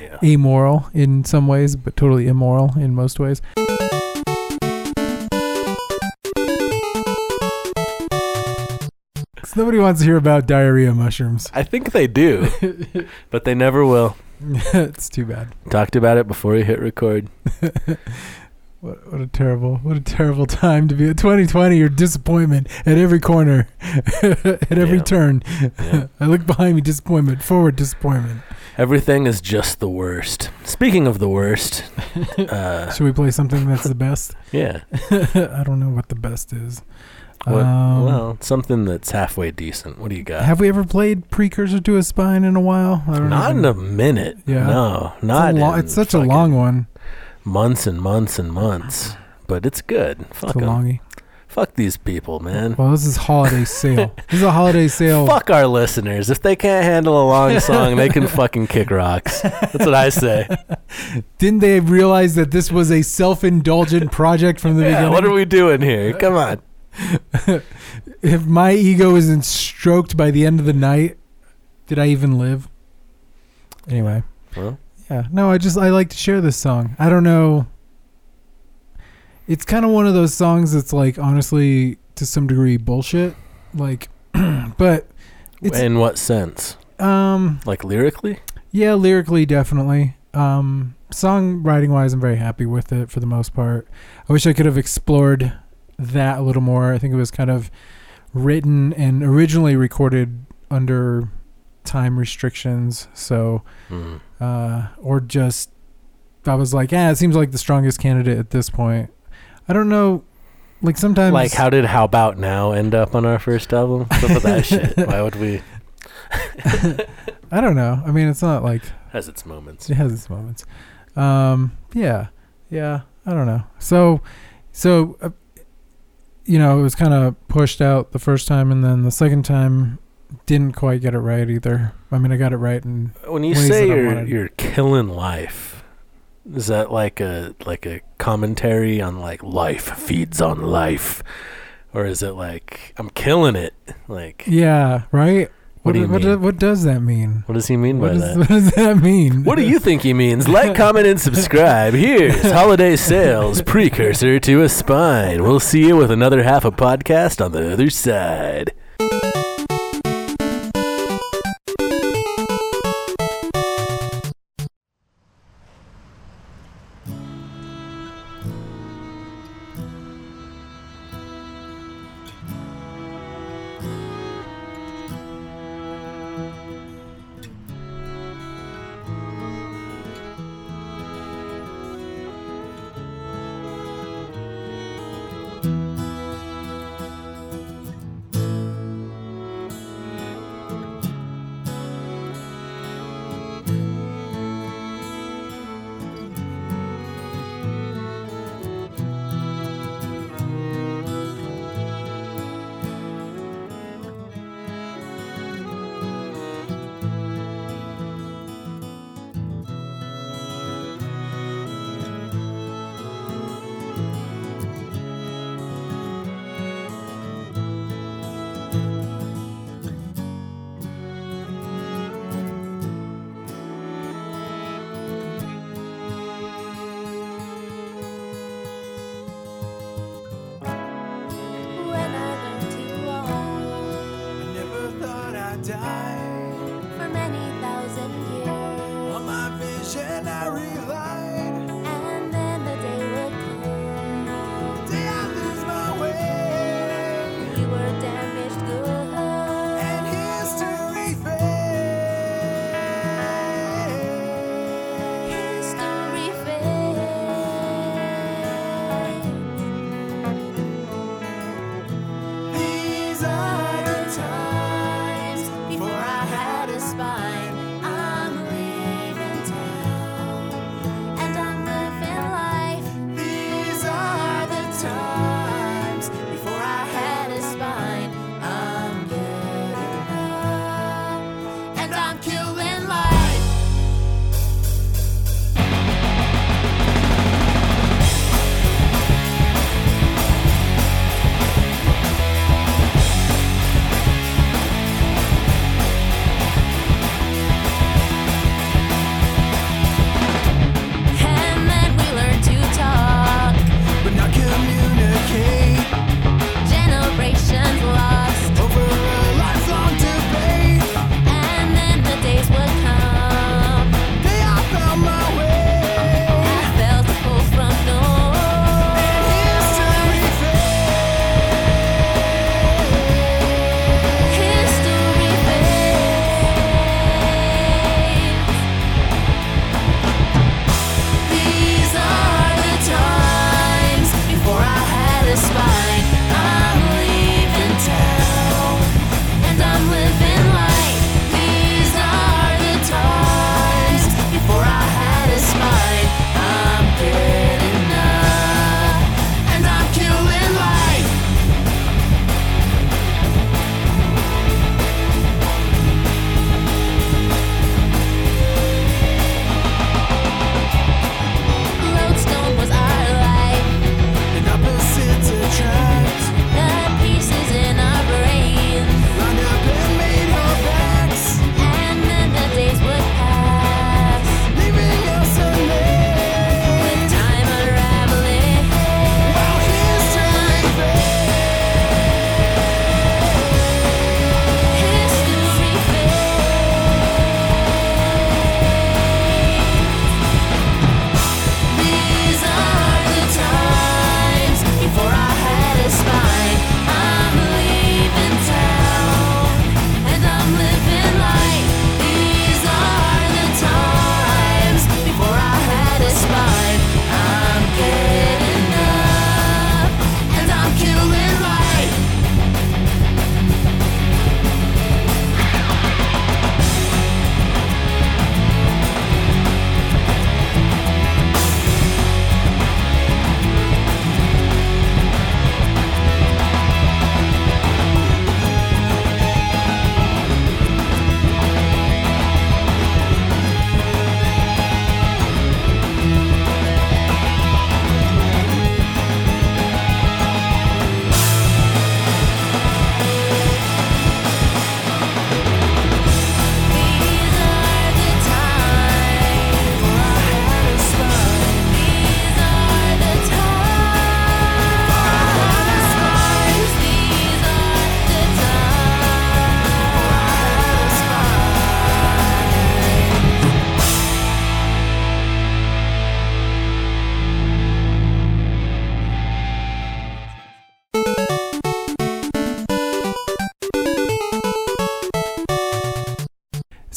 yeah. *laughs* amoral in some ways, but totally immoral in most ways. Nobody wants to hear about diarrhea mushrooms. I think they do, *laughs* but they never will. *laughs* it's too bad. Talked about it before we hit record. What, what a terrible, what a terrible time to be at 2020. Your disappointment at every corner, *laughs* at every Yeah. turn. Yeah. *laughs* I look behind me, disappointment. Forward, disappointment. Everything is just the worst. Speaking of the worst, *laughs* uh, Should we play something that's the best? yeah. I don't know what the best is. What, Um, well, something that's halfway decent. What do you got? Have we ever played Precursor to a Spine in a while? I don't Not in a minute. Yeah. No, It's, a not. lo- in it's such a long one. Months and months and months. But it's good. Fuck It's a 'em. Fuck these people, man. Well, this is Holiday Sail. *laughs* this is a Holiday Sail. Fuck our listeners. If they can't handle a long song, they can fucking kick rocks. That's what I say. *laughs* Didn't they realize that this was a self-indulgent project from the Yeah, beginning? what are we doing here? Come on. *laughs* if my ego isn't stroked by the end of the night, did I even live? Anyway, Well, yeah. No, I just I like to share this song. I don't know. It's kind of one of those songs that's like honestly to some degree bullshit. Like, *clears throat* but it's in what sense? um Like lyrically? yeah, lyrically definitely. Um, songwriting wise, I'm very happy with it for the most part. I wish I could have explored that a little more. I think it was kind of written and originally recorded under time restrictions, so Mm. Uh, or just I was like, yeah, it seems like the strongest candidate at this point. I don't know, like sometimes Like, how did How About Now end up on our first album? Up with that shit? *laughs* Why would we? *laughs* I don't know. I mean, it's not like Has its moments. it has its moments. Um, yeah, yeah. I don't know. So, so uh, you know, it was kind of pushed out the first time, and then the second time didn't quite get it right either. I mean, I got it right, and When you say you're you're killing life, is that like a like a commentary on like life feeds on life, or is it like I'm killing it? Like yeah, right. What do you what, mean? what does that mean? what does he mean What by does, that? *laughs* what does that mean? What do you think he means? Like, *laughs* comment, and subscribe. Here's Holiday Sail's precursor to a spine. We'll see you with another half a podcast on the other side.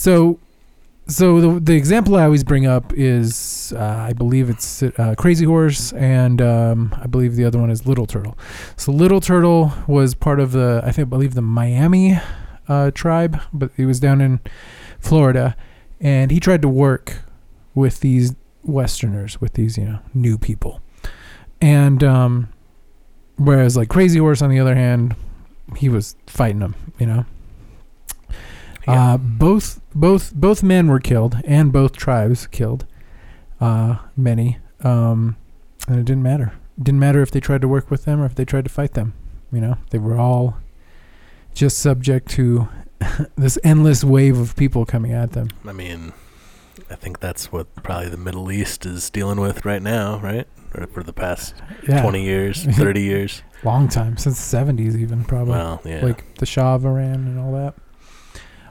So, so the the example I always bring up is uh, I believe it's uh, Crazy Horse, and um, I believe the other one is Little Turtle. So Little Turtle was part of the I think I believe the Miami uh, tribe, but he was down in Florida, and he tried to work with these Westerners, with these you know new people, and um, whereas like Crazy Horse on the other hand, he was fighting them, you know. Yeah. Uh, both both both men were killed, and both tribes killed. Uh, many, um, and it didn't matter. It didn't matter if they tried to work with them or if they tried to fight them. You know, they were all just subject to *laughs* this endless wave of people coming at them. I mean, I think that's what probably the Middle East is dealing with right now, right? Or for the past Yeah, 20 years, 30 *laughs* years. long time since the seventies, even probably. Well, yeah. like the Shah of Iran and all that.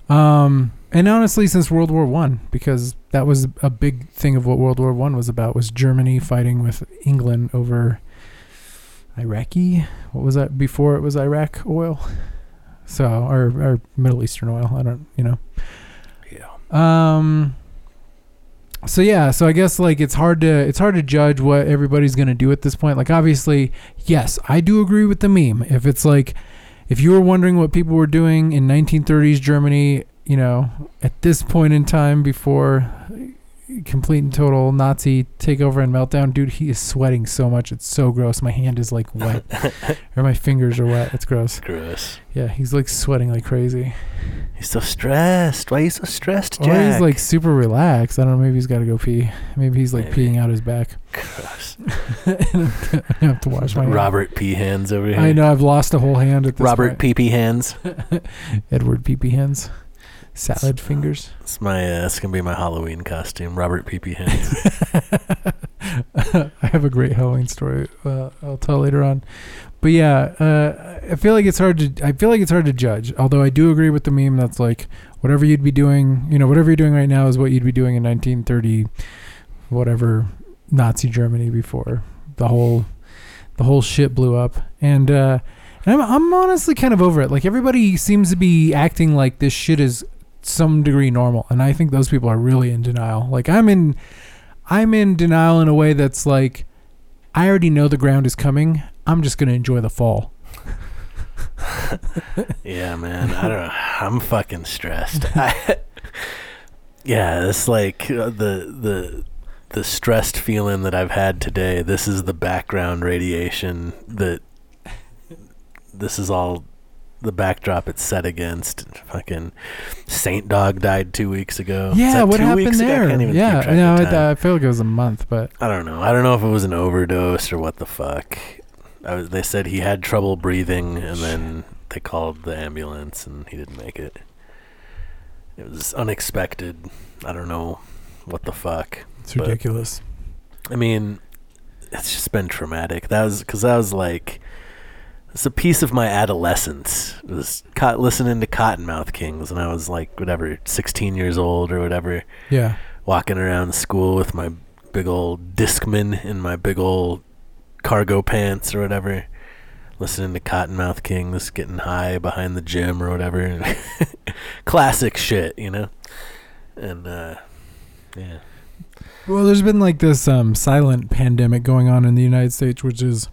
Um, and honestly, since World War One, because that was a big thing of what World War One was about, was Germany fighting with England over Iraqi. What was that before it was Iraq oil? So or or Middle Eastern oil. I don't, you know. yeah. Um. So yeah, so I guess like it's hard to it's hard to judge what everybody's gonna do at this point. Like obviously, yes, I do agree with the meme. If it's like, if you were wondering what people were doing in 1930s Germany, you know, at this point in time before complete and total Nazi takeover and meltdown, dude, he is sweating so much. It's so gross. My hand is like wet, *laughs* or my fingers are wet. It's gross. Gross. Yeah, he's like sweating like crazy. He's so stressed. Why are you so stressed, Or Jack? he's like super relaxed. I don't know. Maybe he's got to go pee. Maybe he's like Maybe. peeing out his back. *laughs* Gross. *laughs* I have to wash my hand. Robert P. Hands over here. I know. I've lost a whole hand at this Robert point. P. P. Hands. Edward Pee Pee hands. Salad fingers. It's my. Uh, it's gonna be my Halloween costume. Robert P. P. Hands. *laughs* I have a great Halloween story. Uh, I'll tell later on. But yeah, uh, I feel like it's hard to. I feel like it's hard to judge. Although I do agree with the meme that's like whatever you'd be doing, you know, whatever you're doing right now is what you'd be doing in 1930, whatever Nazi Germany before the whole the whole shit blew up. And uh, and I'm I'm honestly kind of over it. Like everybody seems to be acting like this shit is some degree normal, and I think those people are really in denial. Like I'm in. I'm in denial in a way that's like, I already know the ground is coming. I'm just gonna enjoy the fall. *laughs* yeah, man. I don't know. I'm fucking stressed. *laughs* I, yeah, it's like uh, the the the stressed feeling that I've had today. This is the background radiation that. This is all the backdrop it's set against. Fucking Saint Dog died two weeks ago. Yeah, what two happened weeks ago? I there? can't even yeah, keep track no, of I, time. I feel like it was a month, but I don't know. I don't know if it was an overdose or what the fuck. I was, they said he had trouble breathing, and then they called the ambulance, and he didn't make it. It was unexpected. I don't know what the fuck. it's But- ridiculous. I mean, it's just been traumatic. That was because that was like, it's a piece of my adolescence. It was caught listening to Kottonmouth Kings, and I was like, whatever, 16 years old or whatever Yeah, walking around school with my big old Discman and my big old cargo pants or whatever, listening to Kottonmouth Kings, getting high behind the gym or whatever. *laughs* Classic shit, you know? And, uh, yeah. Well, there's been like this um, silent pandemic going on in the United States, which is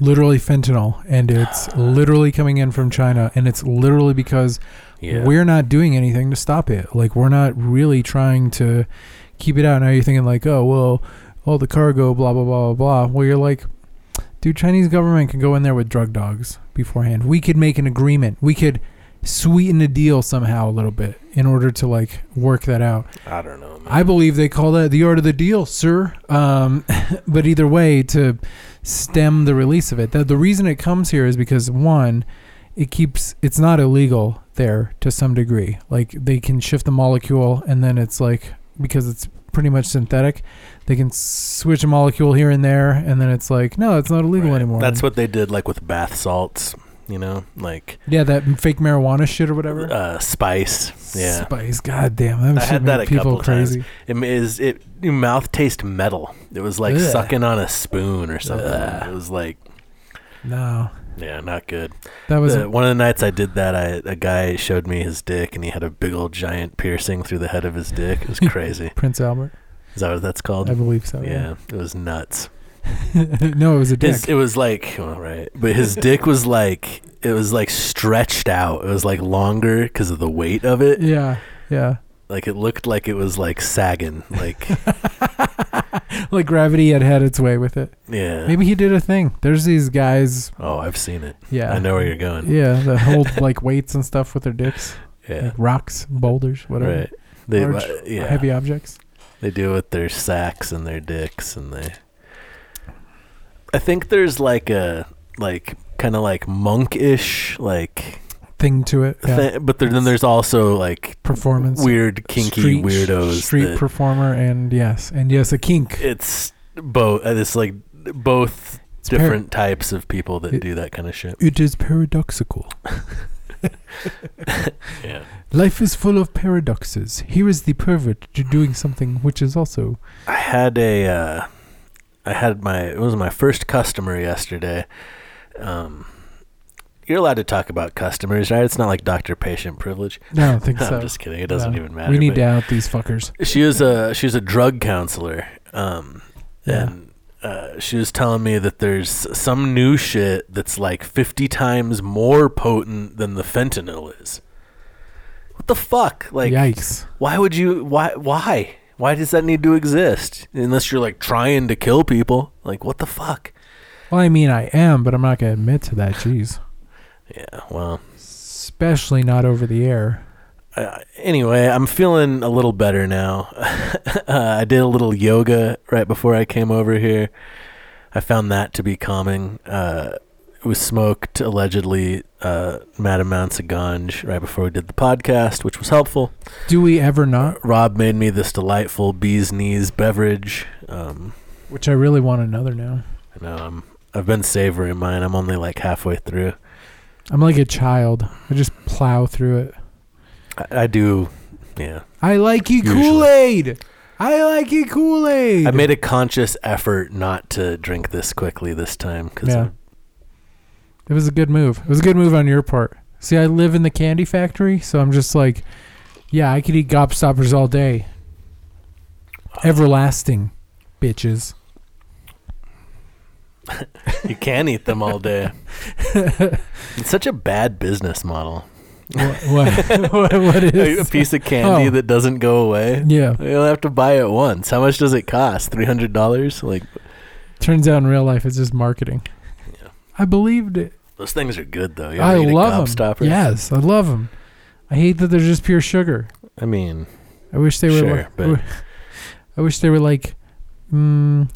literally fentanyl, and it's *gasps* literally coming in from China, and it's literally because Yeah. we're not doing anything to stop it. Like we're not really trying to keep it out. Now you're thinking like, oh well, all the cargo, blah blah blah blah blah. Well, you're like, dude, Chinese government can go in there with drug dogs beforehand. We could make an agreement. We could sweeten the deal somehow a little bit in order to like work that out. I don't know, man. I believe they call that the art of the deal, sir. Um, *laughs* but either way, to stem the release of it, the, the reason it comes here is because one, it keeps it's not illegal there to some degree. Like they can shift the molecule, and then it's like because it's pretty much synthetic, they can switch a molecule here and there, and then it's like no, it's not illegal Right. anymore. That's what they did, like with bath salts, you know? Like, yeah, that fake marijuana shit or whatever. uh, spice. Yeah. Spice, god damn, that I had that a people couple times. crazy. It is it your mouth tastes metal. It was like Ugh. sucking on a spoon or something. Ugh. It was like No, Yeah, not good. That was The- one of the nights I did that, I a guy showed me his dick, and he had a big old giant piercing through the head of his dick. It was *laughs* crazy. Prince Albert. Is that what that's called? I believe so. yeah, it was nuts. *laughs* no, it was a dick. His, it was like, well, right, but his dick was like, it was like stretched out. It was like longer because of the weight of it. yeah, yeah. Like it looked like it was like sagging. Like, *laughs* Like gravity had had its way with it. yeah. Maybe he did a thing. There's these guys. Oh, I've seen it. Yeah. I know where you're going. Yeah, that *laughs* hold like weights and stuff with their dicks, Yeah. like rocks, boulders, whatever, Right. They, Large, uh, yeah. heavy objects. They do it with their sacks and their dicks, and they. I think there's like a like kind of like monkish like, Thing to it. Yeah. thi- but there, then there's also like Performance. weird kinky Street- weirdos. Street performer, and yes, and yes, a kink. it's both. It's like both par- different types of people that It- do that kind of shit. It is paradoxical. *laughs* *laughs* Yeah. Life is full of paradoxes. Here is the pervert to doing something which is also. I had a, uh, I had my, it was my first customer yesterday. Um, you're allowed to talk about customers, right? It's not like doctor-patient privilege. No, I don't think *laughs* so. I'm just kidding. It doesn't No. even matter. We need to out these fuckers. She was a she was a drug counselor, um, Yeah. and uh, she was telling me that there's some new shit that's like 50 times more potent than the fentanyl is. What the fuck? Like, Yikes. why would you? Why? Why? Why does that need to exist? Unless you're like trying to kill people. Like, what the fuck? Well, I mean, I am, but I'm not going to admit to that. Jeez. Yeah. Well. Especially not over the air. uh, anyway, I'm feeling a little better now. *laughs* uh, I did a little yoga right before I came over here. I found that to be calming. Uh, we smoked allegedly uh, mad amounts of ganj right before we did the podcast, which was helpful. Do we ever not? Rob made me this delightful bee's knees beverage. Um, Which I really want another now. I know I'm, I've been savoring mine. I'm only like halfway through. I'm like a child. I just plow through it. I, I do, yeah. I like you Kool Aid. I like you Kool Aid. I made a conscious effort not to drink this quickly this time because Yeah. It was a good move. It was a good move on your part. See, I live in the candy factory, so I'm just like, yeah, I could eat gobstoppers all day. Everlasting, bitches. *laughs* You can eat them all day. *laughs* it's such a bad business model. *laughs* What? What, what, what A, a piece of candy Oh. that doesn't go away. Yeah. You'll have to buy it once. How much does it cost? Three hundred dollars? Like Turns out in real life, it's just marketing. Yeah. I believed it. Those things are good though. You I ever eat a love them. Yes, I love them. I hate that they're just pure sugar. I mean, I wish they were. Sure, like, but- *laughs* I wish they were like, mm,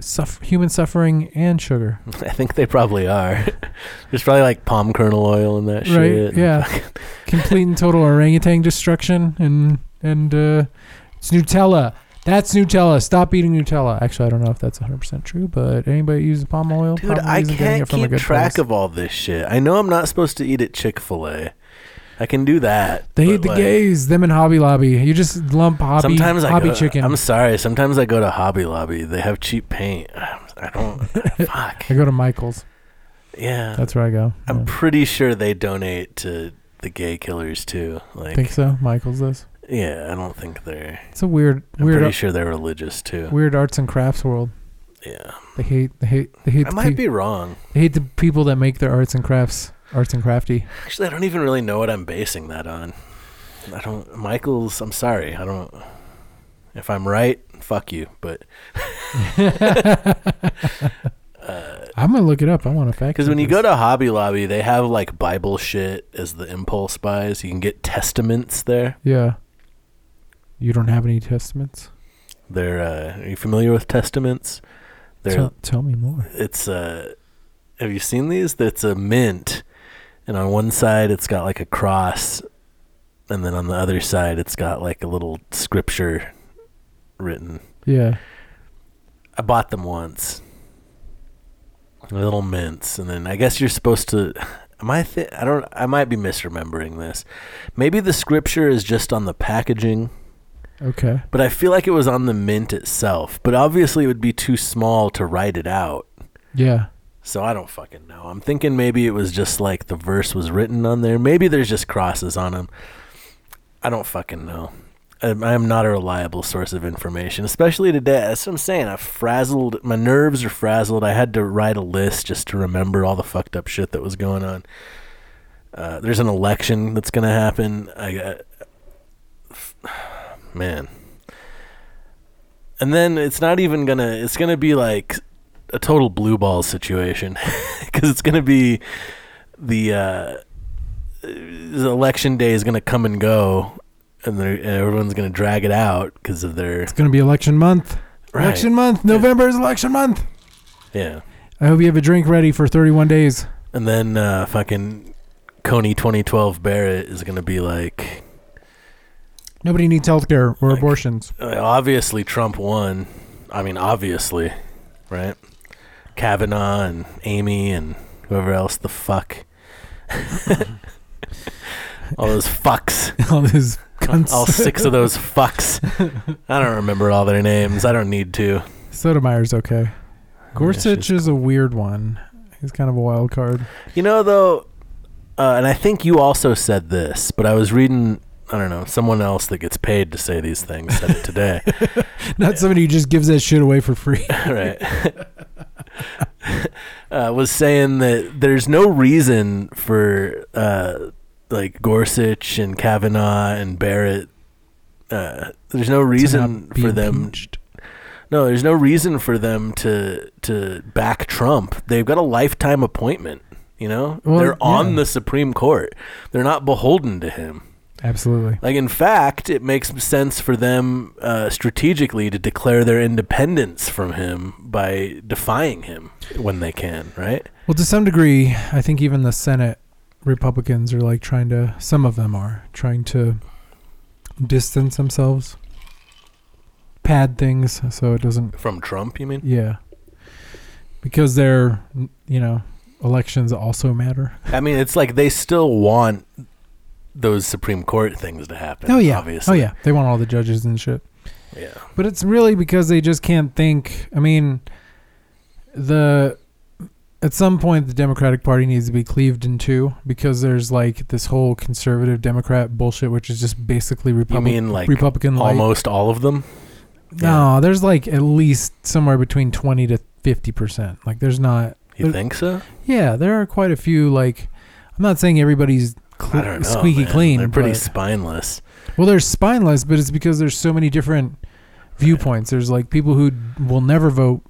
suff- human suffering and sugar. *laughs* I think they probably are. *laughs* There's probably like palm kernel oil in that Right, shit. yeah. Complete and total orangutan destruction and and uh, it's Nutella. That's Nutella. Stop eating Nutella. Actually, I don't know if that's 100% true, but anybody uses palm oil? Dude, I can't it from a keep good track place. of all this shit. I know I'm not supposed to eat at Chick Fil A. I can do that. They hate the like, gays. Them and Hobby Lobby. You just lump hobby Sometimes I hobby chicken. I'm sorry. Sometimes I go to Hobby Lobby. They have cheap paint. *sighs* I don't. *laughs* fuck. I go to Michael's. Yeah. That's where I go. I'm Yeah. pretty sure they donate to the gay killers too. Like, think so. Michael's does. Yeah, I don't think they're. It's a weird, I'm weird, pretty sure they're religious too. weird arts and crafts world. Yeah, They hate, they hate, they hate. I the might pe- be wrong. They hate the people that make their arts and crafts, arts and crafty. Actually, I don't even really know what I'm basing that on. I don't. Michael's. I'm sorry. I don't. If I'm right, fuck you. But *laughs* I'm gonna look it up. I want to fact. because when you go to Hobby Lobby, they have like Bible shit as the impulse buys. You can get testaments there. yeah, you don't have any testaments. They're. Uh, are you familiar with testaments? They're. Tell, tell me more. it's uh have you seen these that's a mint and on one side it's got like a cross and then on the other side it's got like a little scripture written Yeah, i bought them once little mints and then i guess you're supposed to am i th- i don't i might be misremembering this maybe the scripture is just on the packaging okay. but i feel like it was on the mint itself but obviously it would be too small to write it out Yeah, So I don't fucking know. I'm thinking maybe it was just like the verse was written on there. Maybe there's just crosses on them. I don't fucking know. I'm, I'm not a reliable source of information, especially today. That's what I'm saying. I frazzled. My nerves are frazzled. I had to write a list just to remember all the fucked up shit that was going on. Uh, there's an election that's gonna happen. I got, man, and then it's not even gonna. It's gonna be like a total blue ball situation *laughs* because it's gonna be the uh, the election day is gonna come and go, and, and everyone's gonna drag it out because of their. It's gonna be election month. Right. Election month. November is election month. Yeah, I hope you have a drink ready for 31 days. and then uh, fucking Coney 2012 Barrett is gonna be like. Nobody needs healthcare or Like- abortions. Uh, obviously Trump won. I mean, obviously, right? Kavanaugh and Amy and whoever else the fuck. *laughs* all those fucks. *laughs* All these cunts. All six of those fucks. I don't remember all their names. I don't need to. Sotomayor's okay. Gorsuch she's is a weird one. He's kind of a wild card. You know, though, uh, and I think you also said this, but I was reading. I don't know. Someone else that gets paid to say these things said it today. *laughs* Not somebody who just gives that shit away for free. *laughs* right. *laughs* uh, was saying that there's no reason for uh, like Gorsuch and Kavanaugh and Barrett. Uh, there's no reason for them. No, there's no reason for them to to back Trump. They've got a lifetime appointment. You know, Well, they're on yeah. the Supreme Court. They're not beholden to him. Absolutely. Like in fact, it makes sense for them uh, strategically to declare their independence from him by defying him when they can, right? Well, to some degree, I think even the Senate Republicans are like trying to, some of them are trying to distance themselves, pad things so it doesn't, From Trump, you mean? yeah. Because their, you know, elections also matter. I mean, it's like they still want those Supreme Court things to happen. Oh, yeah. Oh, obviously. Oh, yeah. They want all the judges and shit. yeah. But it's really because they just can't think. I mean, the at some point the Democratic Party needs to be cleaved in two because there's like this whole conservative Democrat bullshit, which is just basically You Republican. mean like Republican light. almost all of them? No, there's like at least somewhere between twenty to fifty percent. Like there's not. You But- think so? Yeah, there are quite a few. Like I'm not saying everybody's cl- don't know. squeaky man. clean. They're pretty but- spineless. Well, they're spineless, but it's because there's so many different viewpoints. There's like people who will never vote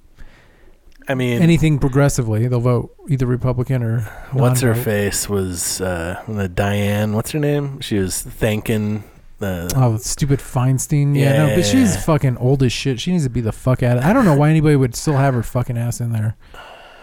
I mean, anything progressively. They'll vote either Republican or what's her face was uh, the Diane. What's her name? She was thanking the. Oh, stupid Feinstein. Yeah, no, but she's Yeah. fucking old as shit. She needs to be the fuck out of. I don't know why anybody would still have her fucking ass in there.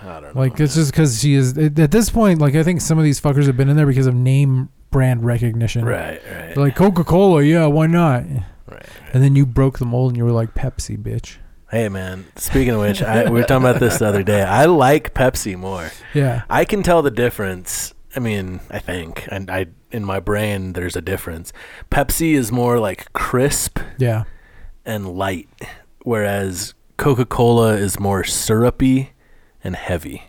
I don't know. Like it's just because she is at this point. Like I think some of these fuckers have been in there because of name brand recognition. right, right, They're like Coca Cola, yeah, why not? right. And then you broke the mold and you were like Pepsi, bitch. Hey man, speaking of which, I, we were talking about this the other day. I like Pepsi more. Yeah, I can tell the difference. I mean, I think, and I in my brain, there's a difference. Pepsi is more like crisp yeah. and light, whereas Coca Cola is more syrupy and heavy.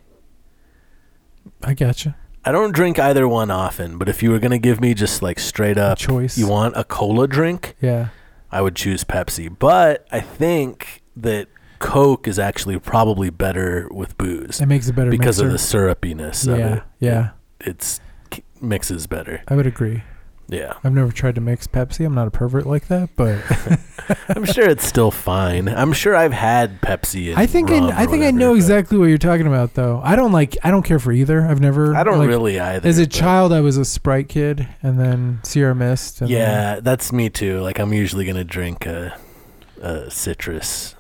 I gotcha. I don't drink either one often, but if you were gonna give me just like straight up, choice. you want a cola drink, Yeah. I would choose Pepsi. But I think that Coke is actually probably better with booze It makes it better because of the mixer. syrupiness of Yeah, it. yeah. It's mixes better. I would agree. Yeah, I've never tried to mix Pepsi. I'm not a pervert like that, but *laughs* I'm sure it's still fine. I'm sure I've had Pepsi. I think I, I think I know exactly what you're talking about, though. I don't like. I don't care for either. I've never. I don't like, really either. As a child, I was a Sprite kid, and then Sierra Mist. And then- Yeah, that's me too. Like I'm usually gonna drink a, a citrus,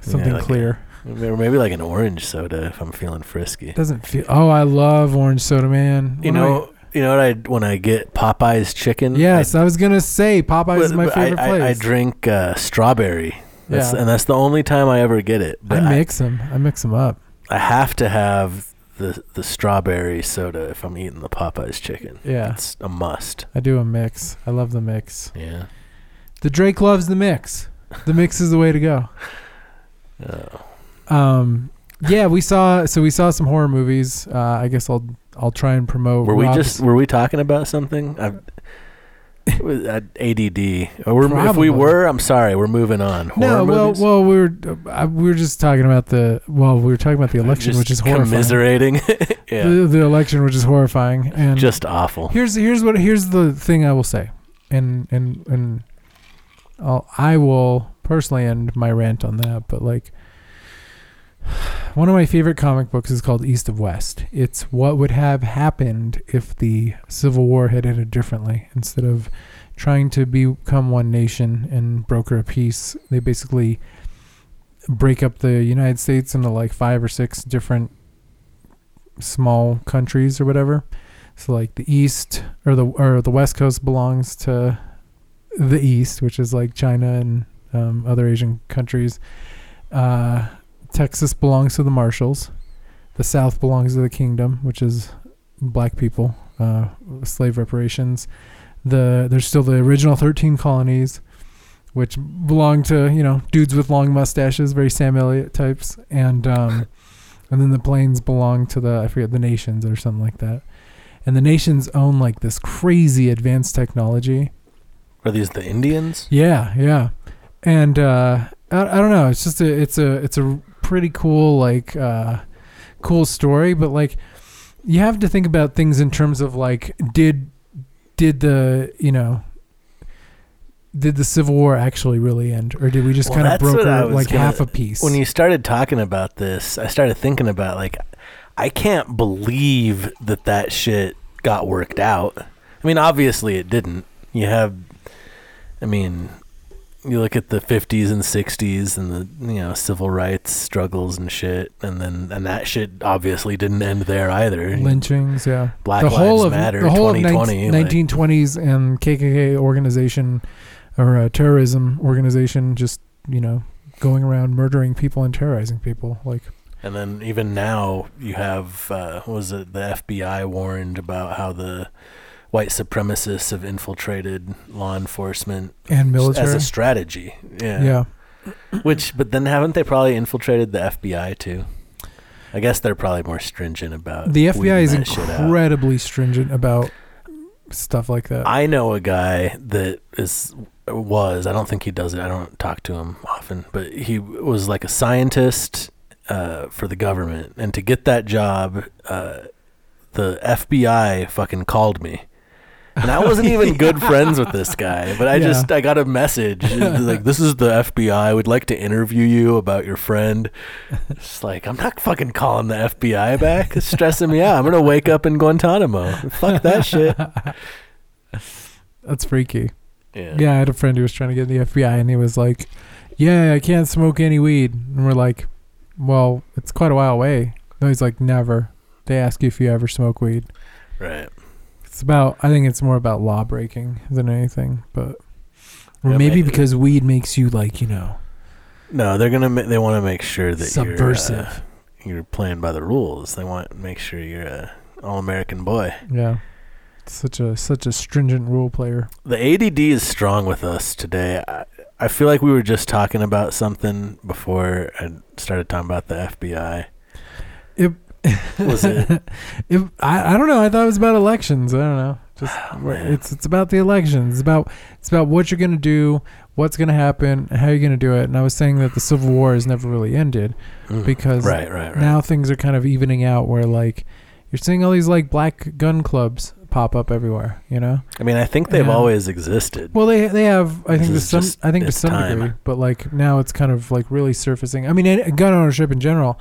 something like a- clear. or maybe like an orange soda if I'm feeling frisky. Doesn't feel. Oh, I love orange soda, man. You When know, you know what I when I get Popeye's chicken. Yes, I, was gonna say Popeyes is my but favorite I, place. I, I drink uh, strawberry. That's, Yeah. and that's the only time I ever get it. But I I, mix them. I mix them up. I have to have the the strawberry soda if I'm eating the Popeye's chicken. Yeah, It's a must. I do a mix. I love the mix. Yeah. The Drake loves the mix. The mix is the way to go. Oh. *laughs* Um, yeah, we saw. So we saw some horror movies. Uh, I guess I'll I'll try and promote. Were we Rob's- just were we talking about something? I've, it was, ADD. Or if we were, I'm sorry. We're moving on. Horror No, well, movies? well, we were uh, we were just talking about the well, we were talking about the *laughs* election, Just which is horrifying. commiserating. *laughs* yeah, The, the election, which is horrifying, and just awful. here's here's what here's the thing I will say, and and and I'll, I will personally end my rant on that. But like, one of my favorite comic books is called East of West. It's what would have happened if the Civil War had ended differently. Instead of trying to become one nation and broker a peace, they basically break up the United States into like five or six different small countries or whatever. So like the east or the or the west coast belongs to the east, which is like China and um, other Asian countries. Uh, Texas belongs to the Marshals. The south belongs to the kingdom, which is black people, uh, slave reparations. The there's still the original 13 colonies, which belong to you know dudes with long mustaches, very Sam Elliott types, and um, *laughs* and then the plains belong to the I forget the nations or something like that. And the nations own like this crazy advanced technology. Are these the Indians? Yeah, yeah. And uh, I, I don't know. It's just a it's a it's a pretty cool like uh, cool story, but like you have to think about things in terms of like did did the you know did the Civil War actually really end, or did we just Well, kind of that's what I broker like gonna- half a piece? When you started talking about this, I started thinking about like, I can't believe that that shit got worked out. I mean, obviously it didn't. You have, I mean, you look at the 50s and 60s and the you know civil rights struggles and shit, and then and that shit obviously didn't end there either. lynchings, yeah. Black the Lives whole of Matter, the whole 2020. of like- 1920s and KKK organization or a terrorism organization just you know going around murdering people and terrorizing people like And then even now, you have uh, what was it the FBI warned about how the white supremacists have infiltrated law enforcement and military as a strategy. Yeah. yeah Which, but then haven't they probably infiltrated the FBI too? I guess they're probably more stringent about the FBI is that shit out. incredibly stringent about stuff like that I know a guy that is was I don't think he does it. I don't talk to him often, but he was like a scientist uh, for the government, and to get that job, uh, the FBI fucking called me. And I wasn't even good friends with this guy, but I Yeah. just I got a message *laughs* like this is the FBI. I would like to interview you about your friend. It's like I'm not fucking calling the FBI back. It's stressing me out. I'm gonna wake up in Guantanamo. Fuck that shit. that's freaky Yeah. yeah I had a friend who was trying to get in the FBI and he was like yeah I can't smoke any weed and we're like well it's quite a while away no he's like never they ask you if you ever smoke weed Right. It's about. I think it's more about law breaking than anything, but or Yeah, maybe maybe. because weed makes you like you know No, they're gonna. Ma- they want to make sure that subversive. You're, uh, you're playing by the rules. They want to make sure you're a all-American boy. yeah, such a such a stringent rule player. The ADD is strong with us today. I, I feel like we were just talking about something before I started talking about the FBI. It Was it? *laughs* It, I I don't know. I thought it was about elections. I don't know. Just Oh, it's it's about the elections. It's about it's about what you're gonna do, what's gonna happen, how you're gonna do it. And I was saying that the Civil War has never really ended Mm. because right, right, right. now things are kind of evening out. Where like you're seeing all these like black gun clubs pop up everywhere. You know. I mean, I think they've Yeah. always existed. Well, they they have. I think to some. I think to some time. degree, but like now it's kind of like really surfacing. I mean, gun ownership in general,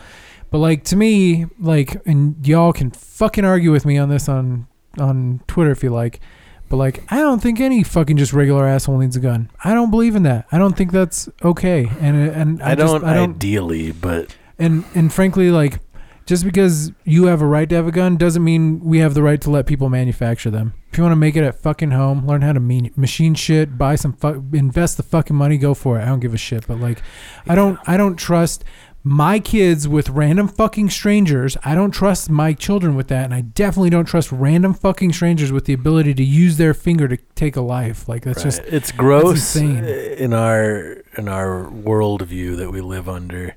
but like to me, like, and y'all can fucking argue with me on this on on Twitter if you like, but like, I don't think any fucking just regular asshole needs a gun. I don't believe in that. I don't think that's okay. And uh, and I, I, just- don't, I don't. ideally, but And and frankly, like, just because you have a right to have a gun doesn't mean we have the right to let people manufacture them. If you want to make it at fucking home, learn how to mean, machine shit, buy some, fuck, invest the fucking money, go for it. I don't give a shit. But like, I don't, I don't trust my kids with random fucking strangers. I don't trust my children with that, and I definitely don't trust random fucking strangers with the ability to use their finger to take a life. Like that's Right. just it's gross insane. Uh, in our in our worldview that we live under.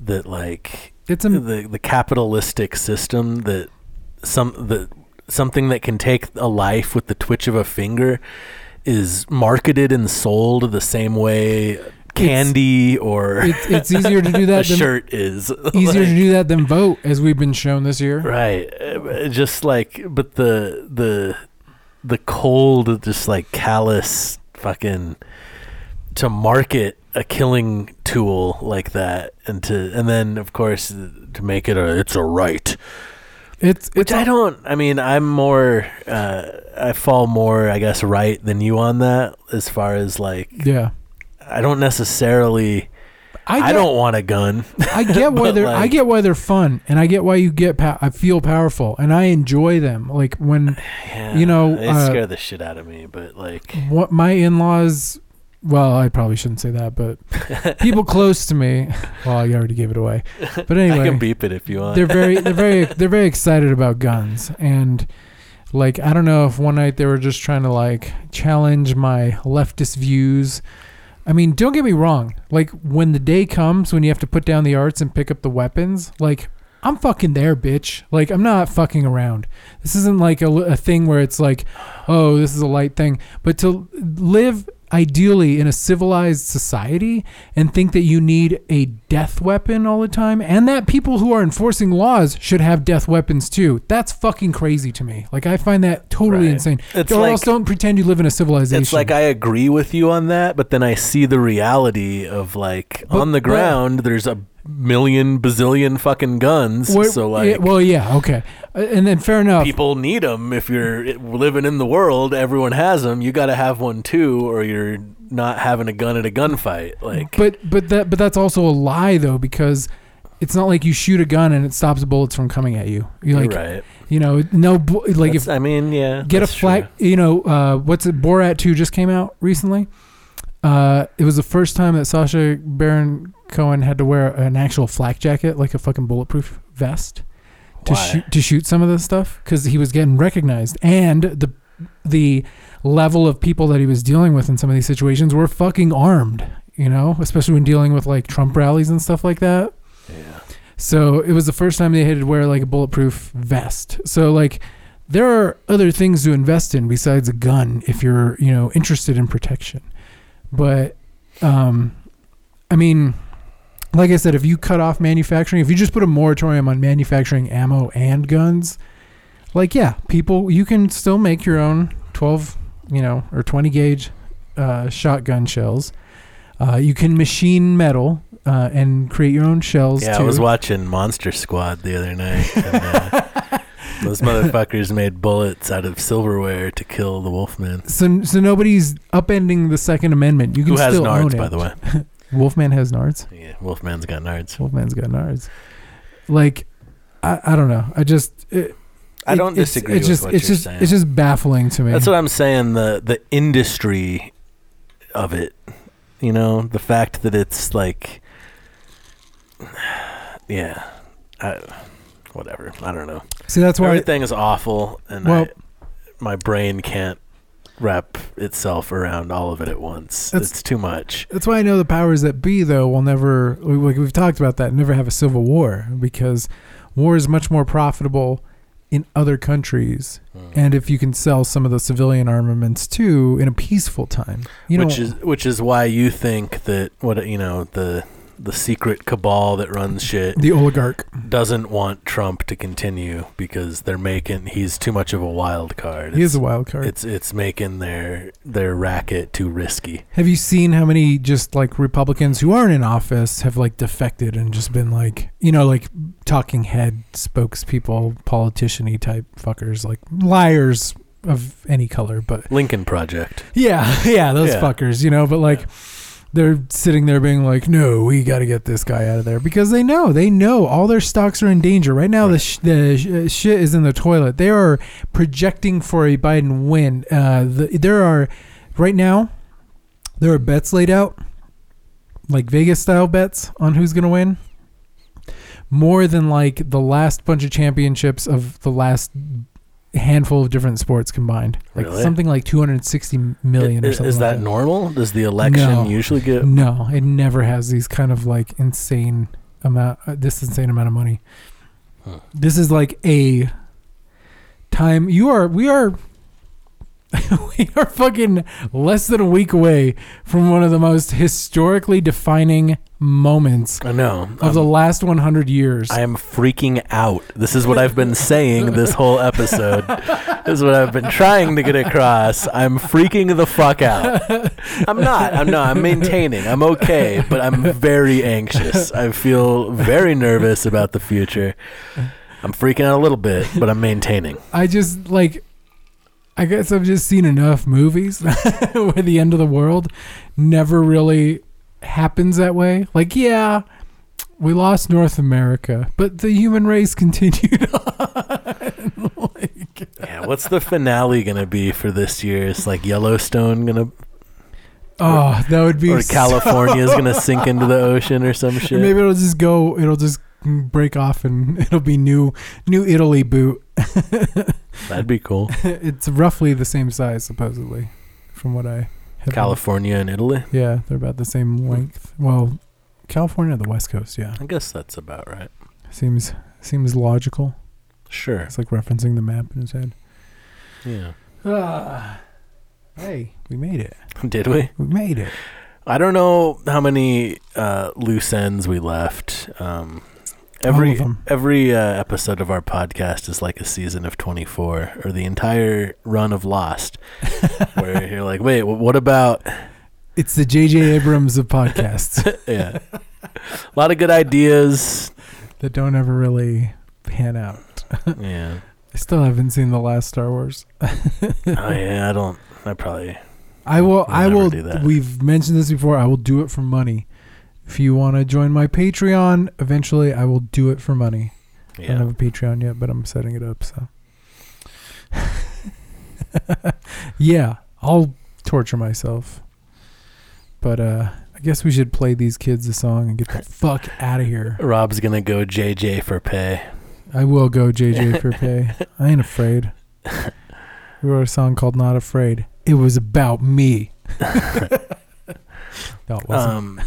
That like It's a the the capitalistic system that some the something that can take a life with the twitch of a finger is marketed and sold the same way candy or it's, it's easier to do *laughs* that than shirt is *laughs* easier Like- to do that than vote, as we've been shown this year. right just like but the the the cold just like callous fucking to market a killing tool like that and to and then of course to make it a it's a right It's which it's I don't. I mean, I'm more. Uh, I fall more, I guess, right than you on that. As far as like, yeah. I don't necessarily. I, get, don't want a gun. I get *laughs* why they're. I get why they're fun, and I get why you get. Pa- I feel powerful, and I enjoy them. Like when Yeah, You know, they uh, scare the shit out of me. But like, what my in-laws. Well, I probably shouldn't say that, but *laughs* people close to me. Well, I already gave it away. But *laughs* I anyway, can beep it if you want. they're very they're very they're very excited about guns and like I don't know if one night they were just trying to like challenge my leftist views. I mean, don't get me wrong. Like when the day comes when you have to put down the arts and pick up the weapons, like I'm fucking there, bitch. Like I'm not fucking around. This isn't like a, a thing where it's like, oh, this is a light thing. But to live ideally in a civilized society and think that you need a death weapon all the time and that people who are enforcing laws should have death weapons too. That's fucking crazy to me. Like I find that totally Right. insane. It's or like- else don't pretend you live in a civilization. it's like I agree with you on that, but then I see the reality of like But- on the but- ground, there's a million bazillion fucking guns. What- so like, yeah, well, yeah, okay, Uh, and then fair enough. people need them if you're living in the world everyone has them you got to have one too or you're not having a gun at a gunfight like But but that but that's also a lie though because it's not like you shoot a gun and it stops bullets from coming at you. You're like right you know no like That's- if i mean yeah get a flag true. you know uh, what's it Borat 2 just came out recently. Uh, it was the first time that Sacha Baron Cohen had to wear an actual flak jacket like a fucking bulletproof vest to Why? shoot to shoot some of this stuff because he was getting recognized. And the the level of people that he was dealing with in some of these situations were fucking armed you know? Especially when dealing with like trump rallies and stuff like that. Yeah. So it was the first time they had to wear like a bulletproof vest. So like there are other things to invest in besides a gun if you're you know interested in protection. But um i mean like I said, if you cut off manufacturing, if you just put a moratorium on manufacturing ammo and guns, like yeah, people you can still make your own 12, you know, or 20 gauge uh, shotgun shells. Uh, you can machine metal uh, and create your own shells yeah too. i was watching monster squad the other night and, uh, *laughs* those motherfuckers made bullets out of silverware to kill the wolfman so so nobody's upending the Second Amendment. You can who has still own nards it. by the way *laughs* Wolfman has nards. yeah wolfman's got nards Wolfman's got nards. Like, I, I don't know. I just it, i don't it's- disagree It's with just it's just saying it's just baffling to me. That's what I'm saying. The the industry of it, you know, the fact that it's like, *sighs* yeah, I, whatever. I don't know. See, that's why Everything is awful, and Well- I, my brain can't wrap itself around all of it at once. That's- it's too much. That's why I know the powers that be, though, will never, we- like we've talked about that, never have a civil war because war is much more profitable in other countries. Hmm. And if you can sell some of the civilian armaments too in a peaceful time, you know, which is which is why you think that what you know the the secret cabal that runs shit the oligarch. doesn't want Trump to continue because they're making he's too much of a wild card. He is a wild card. It's it's making their their racket too risky. have you seen how many just like Republicans who aren't in office have like defected and just been like, you know, like talking head spokespeople, politician y type fuckers, like liars of any color, but Lincoln Project. Yeah, *laughs* yeah, those Yeah. fuckers, you know, but like they're sitting there being like, "No, we got to get this guy out of there" because they know, they know all their stocks are in danger. Right now the sh- the sh- uh, shit is in the toilet. They are projecting for a Biden win. Uh the, there are right now there are bets laid out like Vegas style bets on who's going to win. More than like the last bunch of championships of the last handful of different sports combined. Like Really? something like 260 million or is, something. is like that normal? Does the election No. usually get No, it never has these kind of like insane amount, uh, this insane amount of money. This is like a time. You are. We are. *laughs* we are fucking less than a week away from one of the most historically defining moments I know. of I'm- the last 100 years. I am freaking out. This is what I've been saying this whole episode. *laughs* this is what I've been trying to get across. I'm freaking the fuck out. I'm not. I'm not. I'm maintaining. I'm okay, but I'm very anxious. I feel very nervous about the future. I'm freaking out a little bit, but I'm maintaining. I just like I guess I've just seen enough movies *laughs* where the end of the world never really happens that way. Like, yeah, we lost North America, but the human race *laughs* continued on. *laughs* like, Yeah, what's the finale gonna be for this year? Is like Yellowstone gonna oh, that would be or so- California's gonna sink into the ocean or some Or shit? maybe it'll just go. It'll just break off, and *laughs* it'll be new, new Italy boot. *laughs* That'd be cool. it's roughly the same size, supposedly, from what I. have California and Italy. Yeah, they're about the same length. Well, California, the West Coast, yeah, I guess that's about right. seems seems logical. Sure. It's like referencing the map in his head. Yeah. Ah, hey, we made it. *laughs* Did we? We made it. I don't know how many uh, loose ends we left. Um, every every uh, episode of our podcast is like a season of 24 or the entire run of Lost, *laughs* where you're like, wait, what about? It's the J.J. Abrams of podcasts *laughs* Yeah, a lot of good ideas. that don't ever really pan out. *laughs* Yeah. I still haven't seen the last Star Wars. Oh yeah. I don't. I probably. I will. I will. do that. We've mentioned this before. I will do it for money. If you want to join my Patreon, eventually I will do it for money. I don't have a Patreon yet, but I'm setting it up. So, *laughs* yeah, I'll torture myself. But uh, I guess we should play these kids a song and get the *laughs* fuck out of here. Rob's gonna go JJ for pay. I will go JJ *laughs* for pay. I ain't afraid. We wrote a song called "Not Afraid." It was about me. no, it wasn't. Um,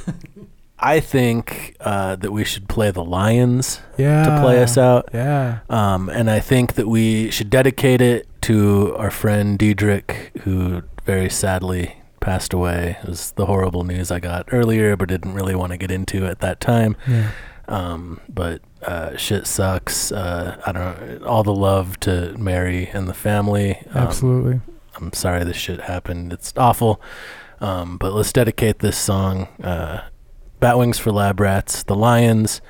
I think uh, that we should play the Lions yeah. to play us out. Yeah. Um, and I think that we should dedicate it to our friend Diedrich, who very sadly passed away. It was the horrible news I got earlier, but didn't really want to get into at that time. Yeah. Um, but uh, shit sucks. Uh, I don't know. All the love to Mary and the family. Um, Absolutely. I'm sorry this shit happened. It's awful. Um, but let's dedicate this song. Uh, Bat Wings For Lab Rats, The Lions.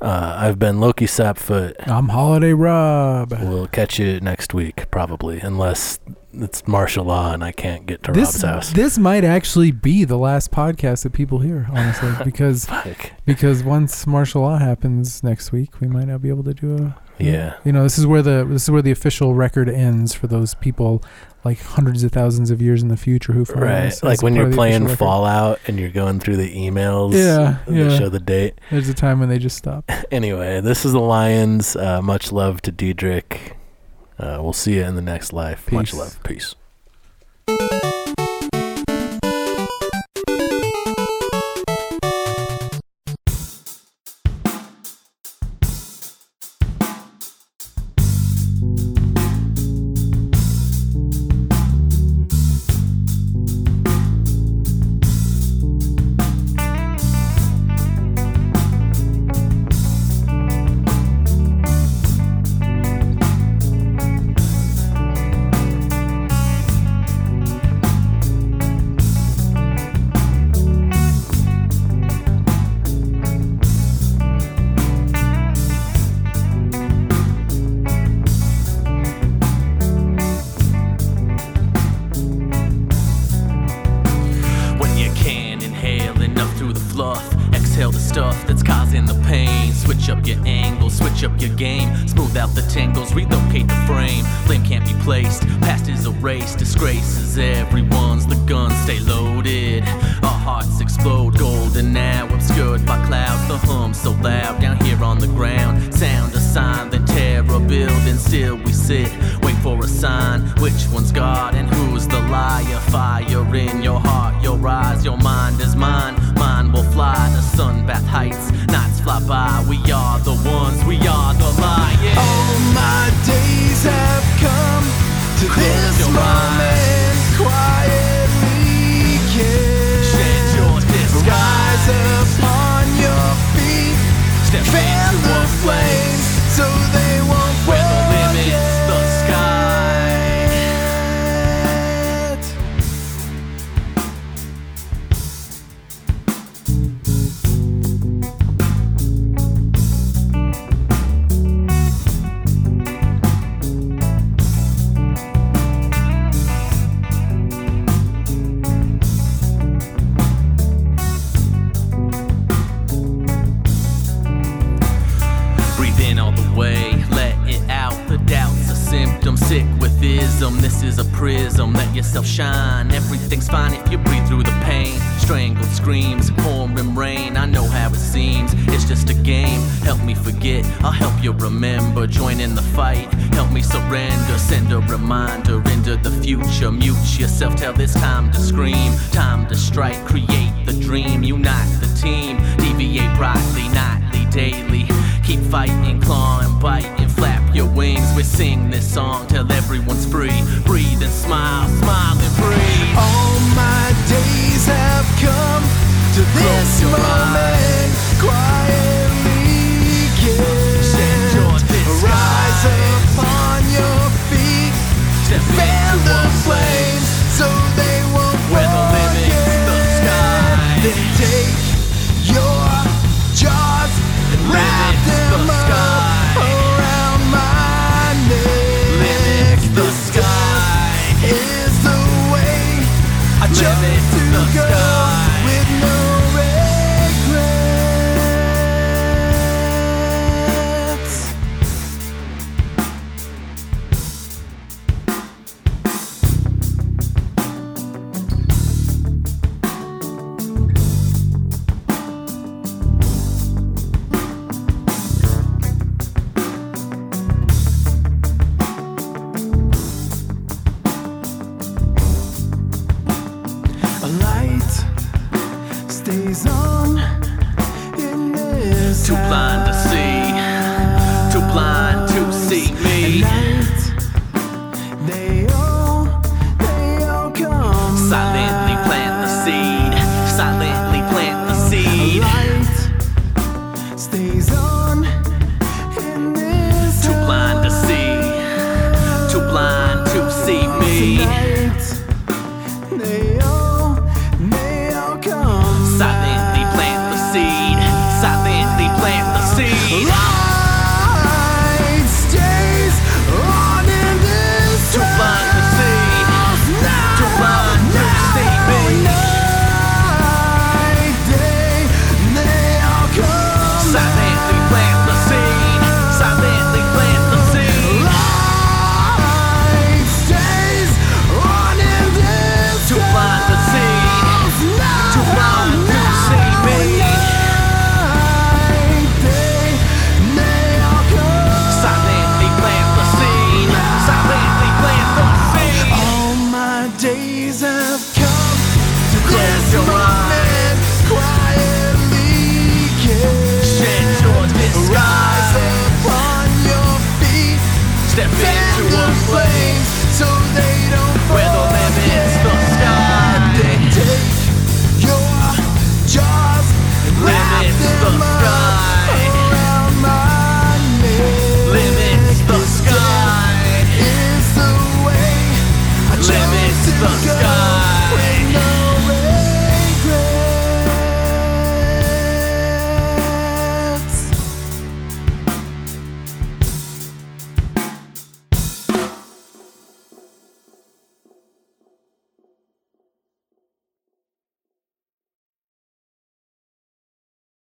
Uh, I've been Lowki Sapfoot. I'm Holiday Rob. We'll catch you next week, probably, unless it's martial law and I can't get to This Rob's house. this might actually be the last podcast that people hear, honestly, *laughs* because because once martial law happens next week, we might not be able to do a Yeah. You know, this is where the this is where the official record ends for those people like hundreds of thousands of years in the future who follow Right. us Like when you're playing record. Fallout and you're going through the emails Yeah, that yeah. show the date. There's a time when they just stop. *laughs* Anyway, this is the Lions. Uh, much love to Diedrich. Uh, we'll see you in the next life. Much Peace. love. Peace. Out the tangles, relocate the frame. Blame can't be placed, past is erased. Disgrace is everyone's, the